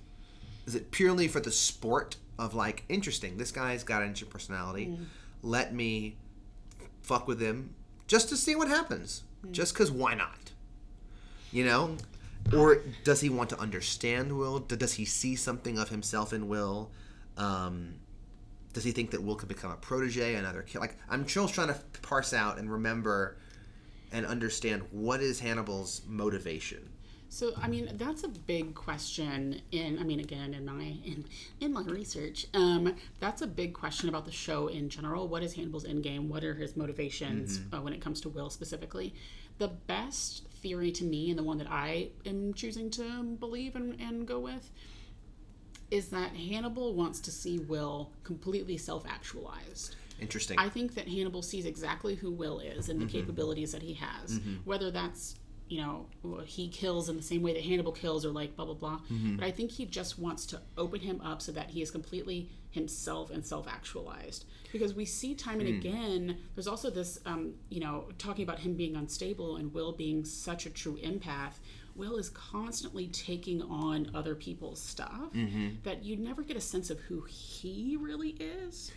Is it purely for the sport of like, interesting, this guy's got an interesting personality. Let me fuck with him just to see what happens. Just because why not? You know? Or does he want to understand Will? Does he see something of himself in Will? Um, does he think that Will could become a protege, another kid? Like, I'm still trying to parse out and remember and understand what is Hannibal's motivation. So I mean that's a big question in I mean again in my in in my research um, that's a big question about the show in general. What is Hannibal's end game what are his motivations uh, when it comes to Will specifically? The best theory to me and the one that I am choosing to believe and, and go with is that Hannibal wants to see Will completely self-actualized. Interesting. I think that Hannibal sees exactly who Will is and the capabilities that he has. Whether that's, you know, he kills in the same way that Hannibal kills or like blah, blah, blah. Mm-hmm. But I think he just wants to open him up so that he is completely himself and self actualized. Because we see time and hmm. again, there's also this, um, you know, talking about him being unstable and Will being such a true empath. Will is constantly taking on other people's stuff mm-hmm. that you never get a sense of who he really is.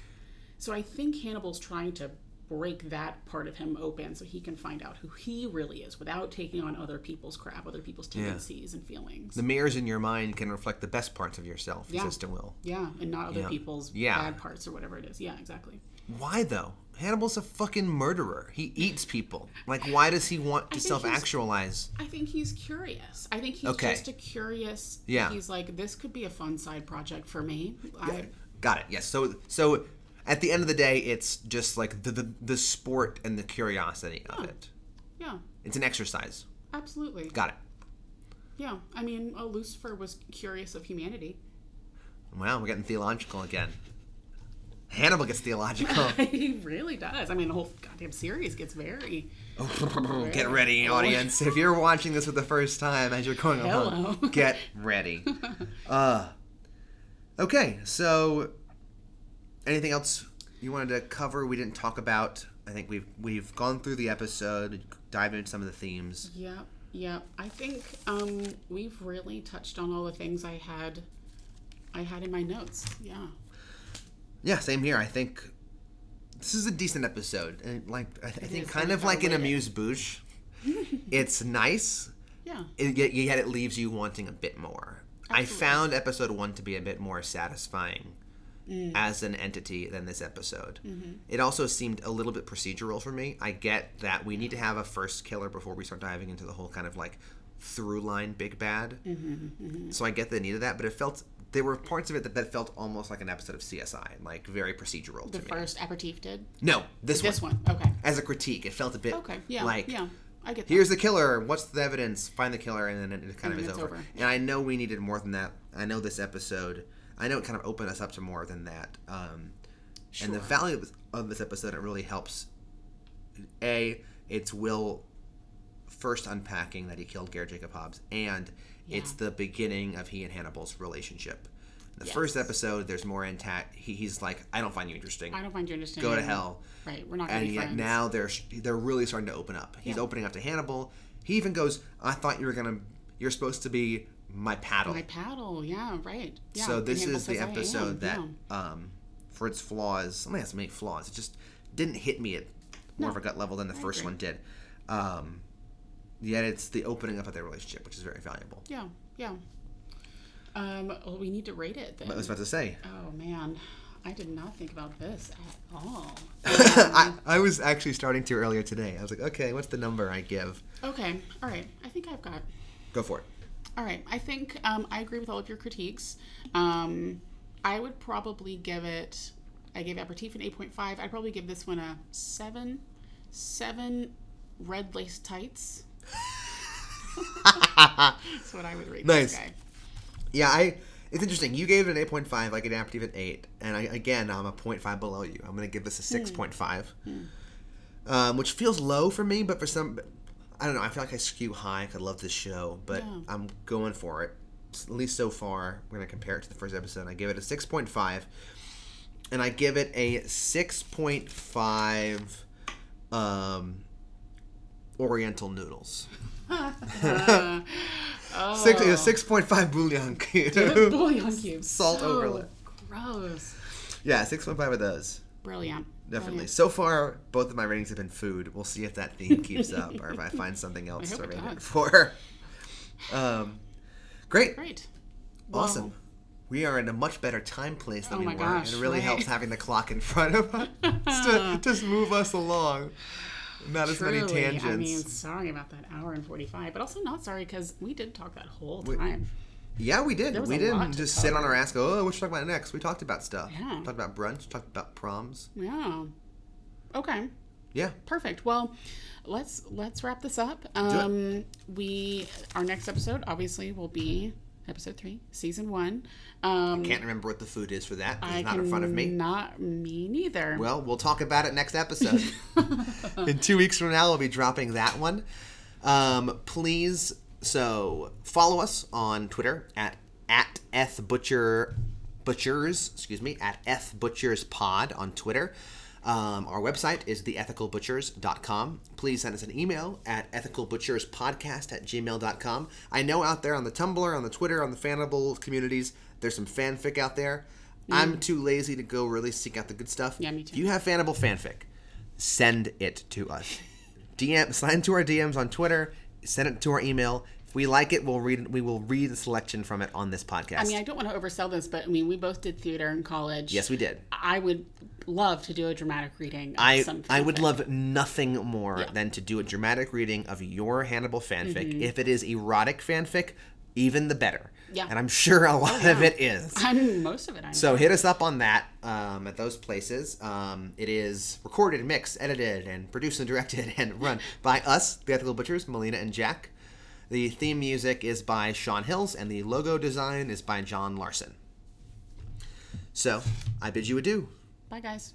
So I think Hannibal's trying to break that part of him open so he can find out who he really is without taking on other people's crap, other people's tendencies and feelings. the mirrors in your mind can reflect the best parts of yourself, Yeah. to Will. yeah, and not other Yeah. people's Yeah. bad parts or whatever it is. Yeah, exactly. Why though? Hannibal's a fucking murderer. He eats people. Like, why does he want to self actualize? I think he's curious. I think he's Okay. just a curious. Yeah. He's like, this could be a fun side project for me. I, Got it. Yes. So, so at the end of the day, it's just like the the, the sport and the curiosity of it. yeah, It's an exercise. absolutely. Got it. Yeah, I mean, uh, Lucifer was curious of humanity. Wow, we're getting theological again. Hannibal gets theological. he really does. I mean, the whole goddamn series gets very. get ready, audience. If you're watching this for the first time as you're going along, Hello. get ready. Uh, okay, so anything else you wanted to cover? We didn't talk about. I think we've we've gone through the episode, dived into some of the themes. Yeah, yep. I think um, we've really touched on all the things I had. I had in my notes. Yeah. Yeah, same here. I think this is a decent episode, and like I, I think kind of like an gotta rate it. amuse bouche. it's nice, Yeah. it, yet, yet it leaves you wanting a bit more. I found episode one to be a bit more satisfying Mm. as an entity than this episode. Mm-hmm. It also seemed a little bit procedural for me. I get that we need to have a first killer before we start diving into the whole kind of like through line big bad. Mm-hmm, So I get the need of that, but it felt there were parts of it that, that felt almost like an episode of CSI, like very procedural The first aperitif did. No, this, This one. one. Okay. As a critique, it felt a bit Okay. Yeah. like yeah. I get that. here's the killer. What's the evidence? Find the killer, and then it kind of is over. over. And I know we needed more than that. I know this episode. I know it kind of opened us up to more than that. Um, And the value of this, episode, it really helps. A, it's Will first unpacking that he killed Garrett Jacob Hobbs, and it's the beginning of he and Hannibal's relationship. The Yes. first episode, there's more intact. He, he's like, I don't find you interesting. I don't find you interesting. Go to hell. Right. We're not going to and be yet friends. now they're they're really starting to open up. He's Yeah. opening up to Hannibal. He even goes, "I thought you were gonna. You're supposed to be my paddle." My paddle. Yeah. Right. Yeah. so this is the "I am," episode that, yeah. um, for its flaws, I mean, it has many flaws. It just didn't hit me at more of a gut level than the first agree. one did. Um, yet it's the opening up of their relationship, which is very valuable. Yeah. Yeah. Um, well, we need to rate it then. I was about to say, Oh man, I did not think about this at all. I, I was actually starting to earlier today. I was like, okay, what's the number I give? Okay, all right. I think I've got. Go for it. All right, I think um, I agree with all of your critiques. Um, I would probably give it. I gave Aperitif an eight point five. I'd probably give this one a seven. Seven red lace tights. That's what I would rate Nice. this guy. Yeah, I. It's interesting. You gave it an eight point five. I gave it an eight, and I again I'm a 0.5 below you. I'm gonna give this a six point five, um, which feels low for me, but for some, I don't know. I feel like I skew high. I love this show, but Yeah. I'm going for it. at least so far. We're gonna compare it to the first episode. I give it a six point five, and I give it a six point five. Um, Oriental noodles. Six, a six point five bouillon cube. Bouillon cubes. Salt so overlay. Gross. yeah, six point five of those. Brilliant. Definitely. Brilliant. So far, both of my ratings have been food. We'll see if that theme keeps up or if I find something else to rate it for. Um, great. Great. Awesome. Well, We are in a much better time place than Oh we were. gosh, and it really right? helps having the clock in front of us to just move us along. Not as many truly, tangents. I mean, sorry about that hour and 45, but also not sorry because we did talk that whole time. Yeah, we did. We didn't just sit on our ass. Go, oh, what should we talk about next? We talked about stuff. Yeah. Talked about brunch. Talked about proms. Yeah. Okay. Yeah. Perfect. Well, let's let's wrap this up. Um, we our next episode obviously will be episode three, season one. Um, Can't remember what the food is for that. It's not in front of me. Not me neither. Well, we'll talk about it next episode. In two weeks from now, we'll be dropping that one. Um, please, so follow us on Twitter at at ethbutcher butchers. Excuse me, at ethbutcherspod on Twitter. Um, our website is theethicalbutchers.com. Please send us an email at ethicalbutcherspodcast at gmail.com. I know out there on the Tumblr, on the Twitter, on the Fannibal communities, there's some fanfic out there. I'm too lazy to go really seek out the good stuff. Mm. Yeah, me too. If you have Fannibal fanfic, send it to us. DM, slide to our DMs on Twitter. Send it to our email. We like it, we'll read. We will read a selection from it on this podcast. I mean, I don't want to oversell this, but I mean, we both did theater in college. yes, we did. I would love to do a dramatic reading. Of I I would love nothing more Yeah. than to do a dramatic reading of your Hannibal fanfic. Mm-hmm. If it is erotic fanfic, even the better. Yeah. Oh, And I'm sure a lot of yeah. it is. I'm most of it. I'm So hit us up on that um, at those places. Um, it is recorded, mixed, edited, and produced and directed and run by us, the Ethical Butchers, Malina and Jack. The theme music is by Sean Hills, and the logo design is by John Larson. So I bid you adieu. Bye, guys.